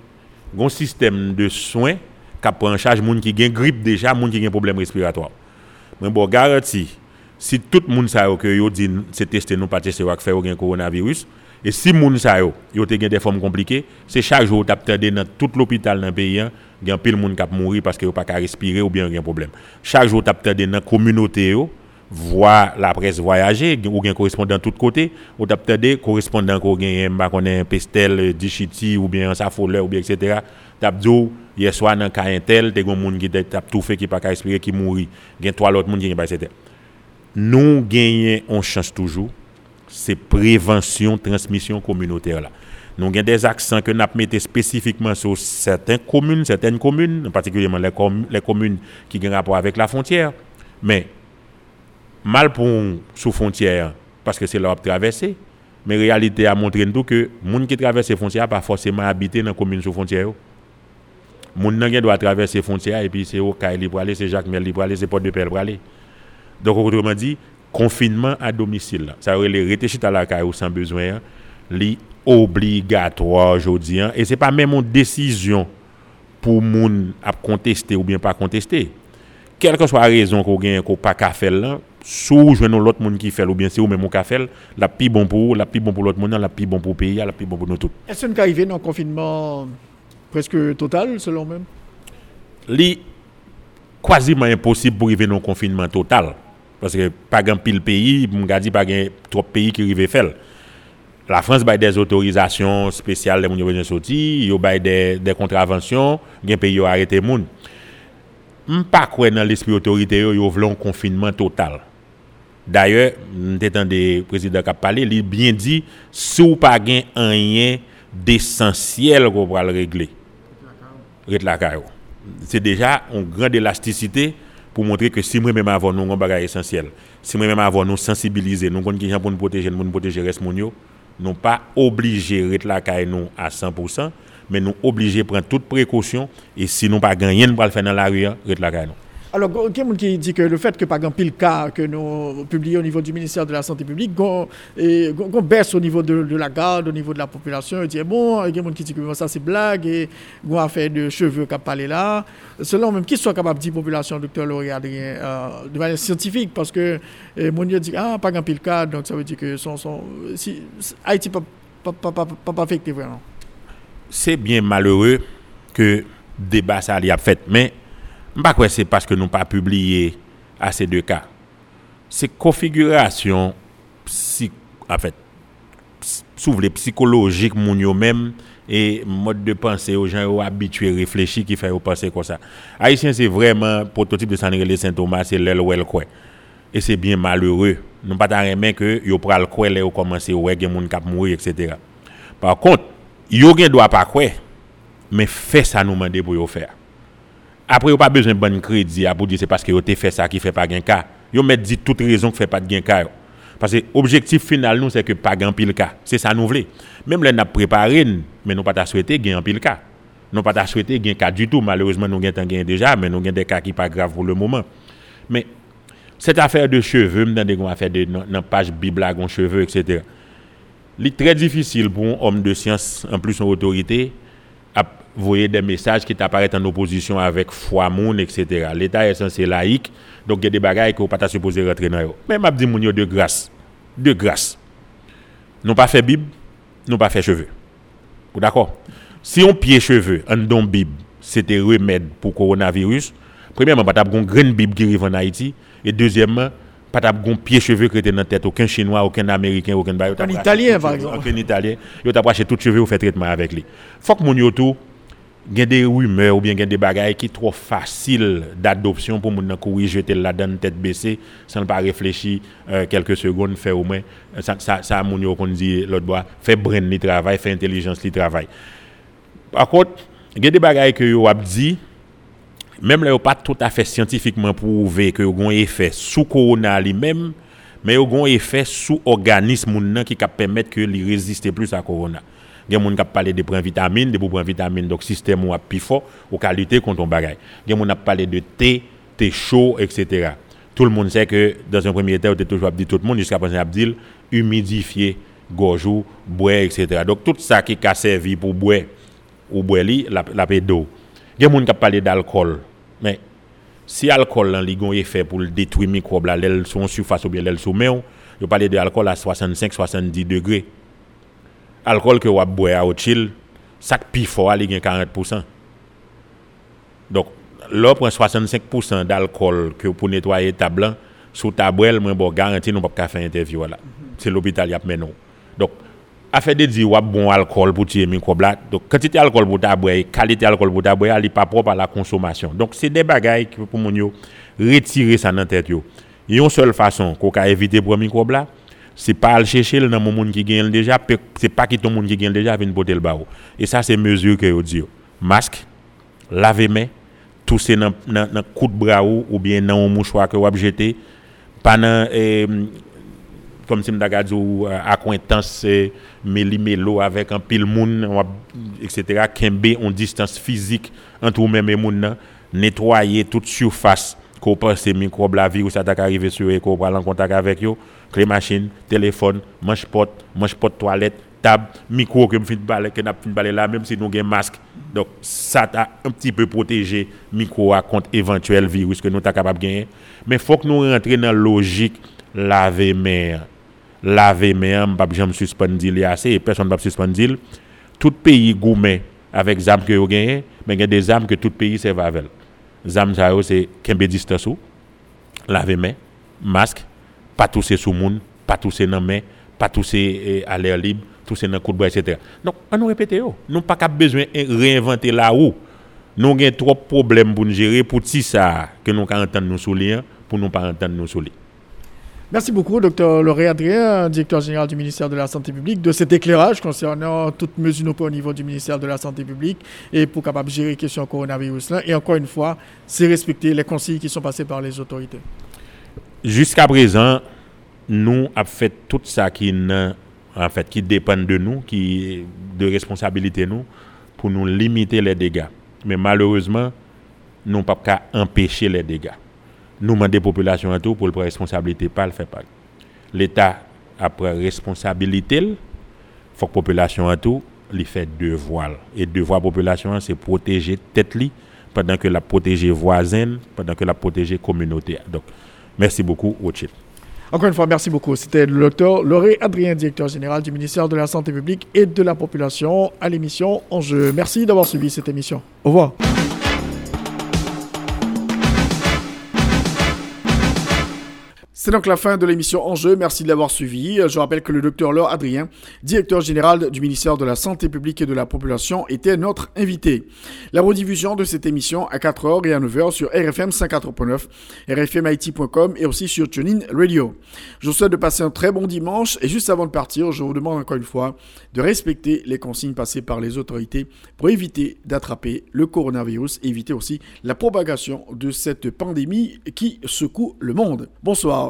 un système de soins qui prend en charge les gens qui ont grippe déjà, les gens qui ont problème respiratoire. Mais bon, garanti, si tout le monde sait que dit c'est testé, nous pas testé, faire un coronavirus, et si moun sa yo, yo te gen des formes compliquées, c'est chaque jour tu attendé dans tout l'hôpital dans le pays, hein, gen pile moun qui mourir parce que yo pas respirer ou bien gen problème. Chaque jour tu attendé dans la communauté voir la presse voyager ou gen correspondant de tous côtés, ou tu attendé correspondant ko gen ba connait Pestel, Dichiti ou bien Safoleur ou bien etc. T'a dit hier soir dans cas intel, te gon moun qui t'a tout fait qui pas qu'à respirer qui mourir, gen trois autres qui gen pas etc nous gagnons on chance toujours c'est prévention transmission communautaire là nous avons des accents que nous mettons spécifiquement sur certaines communes certaines communes particulièrement les, les communes qui ont rapport avec la frontière. Mais mal pour sous frontière parce que c'est leur traversée mais réalité a montré que les gens qui traversent les frontières pas forcément habiter dans la commune sous frontière yo. Moun nan gen doit traverser frontière et puis c'est au Kaili pour aller, c'est Jacques Mel pour aller, c'est Porte de Pelle pour aller. Donc, autrement dit, confinement à domicile. Ça aurait les rétéchit à la caille sans besoin, li obligatoire aujourd'hui. hein. Et ce n'est pas même une décision pour moun à contester ou bien pas contester. Quelle que soit la raison qu'on gagne qu'on pas qu'à faire là, sous joindre l'autre monde qui fait ou bien c'est ou même qui fait, la plus bon pour la plus bon pour l'autre monde, la plus bon pour le pays, la plus bon pour nous tous. Est-ce qu'on est arrivé dans un confinement presque total, selon même. Li quasiment impossible pour arriver un confinement total. Parce que pas grand pile pays pas grand trop pays qui arrive faire. La France a des autorisations spéciales les yo besoin sortir yo bay des des contraventions gen pays yo arrêté moun. M'pas croire dans l'esprit autorité yo yo un confinement total. D'ailleurs, des présidents qui a parlé, il bien dit si ou pas gen rien d'essentiel qu'on va le régler. Caillou. C'est déjà une grande élasticité pour montrer que si moi même avant nous un bagage essentiel, si moi même avant nous sensibiliser, nous connaissons gens pour nous protéger, nous protéger reste nous pas obligé rete la caille nous à 100%, mais nous obligés prendre toutes précautions et si nous pas gagner pour le faire dans la rue, rete la caille nous. Alors, quelqu'un qui dit que le fait que, par exemple, le cas que nous publions au niveau du ministère de la Santé publique, qu'on qu'on baisse au niveau de, la garde, au niveau de la population, il dit, bon, quelqu'un qui dit que ça c'est blague, et qu'on a fait de cheveux qui a parlé là. Selon même, qui soit capable de dire population, docteur Laurie Adrien, euh, de manière scientifique, parce que euh, mon Dieu dit, ah, pas grand pile cas, donc ça veut dire que son, son, Haïti pas, pas, pas, affecté vraiment. c'est bien malheureux que débat ça a fait mais pas quoi c'est parce que nous pas publié à ces deux cas c'est configuration fait souvent psychologique même et mode de pensée habitués réfléchis qui fait penser comme ça. Haïtien c'est vraiment prototype de Sanré les Saint Thomas c'est l'el ou el quoi. Et c'est bien malheureux. Nous pas ta remen que yo pral quoi là yo commencer ouais gen moun k'ap mourir etc. par contre yo gen doit pas quoi mais fait ça nous demander pour yo faire après, vous pas besoin de bon crédit à pour dire c'est parce que vous avez fait ça qui fait pas gain cas. Vous mettez dit toute raison qui fait pas de gain cas. Parce que l'objectif final nous c'est que pas gain pile cas. C'est ça nous voulons. Même là n'a préparé mais nous pas souhaité gain pile cas. Nous pas souhaité gain cas du tout. Malheureusement nous gain gain déjà mais nous avons des cas qui pas grave pour le moment. Mais cette affaire de cheveux, dans des affaire de dans page Bible cheveux etc. C'est très difficile pour un homme de science en plus une autorité à voyer des messages qui apparaissent en opposition avec foi moun etc. L'état est censé laïque donc il y a des bagages que vous pas supposé rentrer dans. Mais m'a dit moun de grâce, de grâce. Nous pas fait Bible, nous pas fait cheveux. Vous d'accord? Si on pied cheveux en don Bible, c'était remède pour coronavirus. Premièrement, pas une grande Bible qui arrive en Haïti et deuxièmement, pas t'a gon pied cheveux qui était dans tête aucun chinois aucun américain aucun bail Un Italien, par exemple. aucun italien yo t'a acheté tout cheveux ou fait traitement avec lui faut que mon yo tout gen des rumeurs ou bien gen des bagailles qui trop facile d'adoption pour moun courir jeter la tête baissée sans pas réfléchir euh, quelques secondes faire au moins euh, ça ça ça moun yo dit l'autre bois fait brain li travail fait intelligence li travail par contre gen des bagailles que yo a dit même là, pas tout à fait scientifiquement prouvé que yo gon effet sous corona lui-même, mais yo gon effet sous organisme qui cap permettre que li résister plus à corona. Gen moun kap parler de prendre vitamine, de prendre vitamine donc système ou a plus fort ou qualité contre on bagay. Gen moun a parlé de thé, thé chaud etc. Tout le monde sait que dans un premier temps, on toujours dit tout le monde jusqu'à présent a dit humidifier gorge ou boire etc. Donc tout ça qui a servi pour boire ou boire la la d'eau. Gen moun kap parler d'alcool mais si alcool lan li gon effet pour détruire microbe là l'aile son surface ou bien l'aile sous main yo parler de alcool à 65 70 degrés alcool que ou boire au chill sac pi fort li gen 40% donc là prend 65% d'alcool que pour nettoyer ta blanc sous ta boîte moi bon garantie nous pas faire interview là c'est l'hôpital y a donc affaire de dire ouais bon alcool pour tuer microbe là donc quantité alcool pour ta boire qualité alcool pour ta boire elle est pas propre à la consommation. Donc c'est des bagailles qui pour mon retirer ça dans tête yo. Une seule façon qu'on éviter pour microbe là c'est pas aller chercher dans mon monde qui gagne déjà c'est pas qui ton monde qui gagne déjà venir porter le barreau. Et ça c'est mesure que yo dit masque laver main tousser dans dans coup de bras ou, bien dans un mouchoir que vous jeter pas dans eh, comme si m'da ou acquaintance euh, méli-mélo avec un pile moun on etc kembe en distance physique entre vous-même et moun nettoyer toute surface qu'on pense microbe la virus attaque arriver sur eux qu'on prend en contact avec yo. Clé machine téléphone manche porte manche toilette table micro que me fin balai que n'a là même si nous avons masque. Donc ça t'a un petit peu protégé micro contre éventuel virus que nous t'a capable de gagner. Mais faut que nous rentrions dans la logique laver main laver main pas jamais suspendre il assez et personne ne va suspendre il. tout pays gourmet avec zam que vous gagnez mais il y a des armes que tout pays servent avec zam ça yo, c'est kembe distance ou laver main masque pas tousser sous moun pas tousser dans main pas tousser eh, à l'air libre tousser dans coup de bois etc donc on nous répéter yo nous pas cap besoin de réinventer là où nous avons trop de problèmes pour nous gérer pour ti ça que nous ka entendre nous soulier pour nous pas entendre nous soulier Merci beaucoup, docteur Lauré Adrien, directeur général du ministère de la Santé publique, de cet éclairage concernant toutes mesures nous prenons au niveau du ministère de la Santé publique et pour capable gérer la question coronavirus. Là. Et encore une fois, c'est respecter les consignes qui sont passées par les autorités. Jusqu'à présent, nous avons fait tout ça qui, en fait, qui dépend de nous, qui de responsabilité nous, pour nous limiter les dégâts. Mais malheureusement, nous n'avons pas empêcher les dégâts. Nous demandons des populations à tout pour prendre responsabilité, pas le faire pas. L'État a pris responsabilité, il faut que la population à tout lui fait devoir. Et devoir population, c'est protéger tête li, pendant que la protéger voisine, pendant que la protéger communauté. Donc, merci beaucoup, Rothschild. Encore une fois, merci beaucoup. C'était le docteur Lauré Adrien, directeur général du ministère de la Santé publique et de la population à l'émission Enjeu. Merci d'avoir suivi cette émission. Au revoir. C'est donc la fin de l'émission Enjeu. Merci de l'avoir suivi. Je rappelle que le docteur Laure Adrien, directeur général du ministère de la Santé publique et de la population, était notre invité. La rediffusion de cette émission à 4h et à 9h sur RFM 54.9, rfmit.com et aussi sur TuneIn Radio. Je vous souhaite de passer un très bon dimanche et juste avant de partir, je vous demande encore une fois de respecter les consignes passées par les autorités pour éviter d'attraper le coronavirus et éviter aussi la propagation de cette pandémie qui secoue le monde. Bonsoir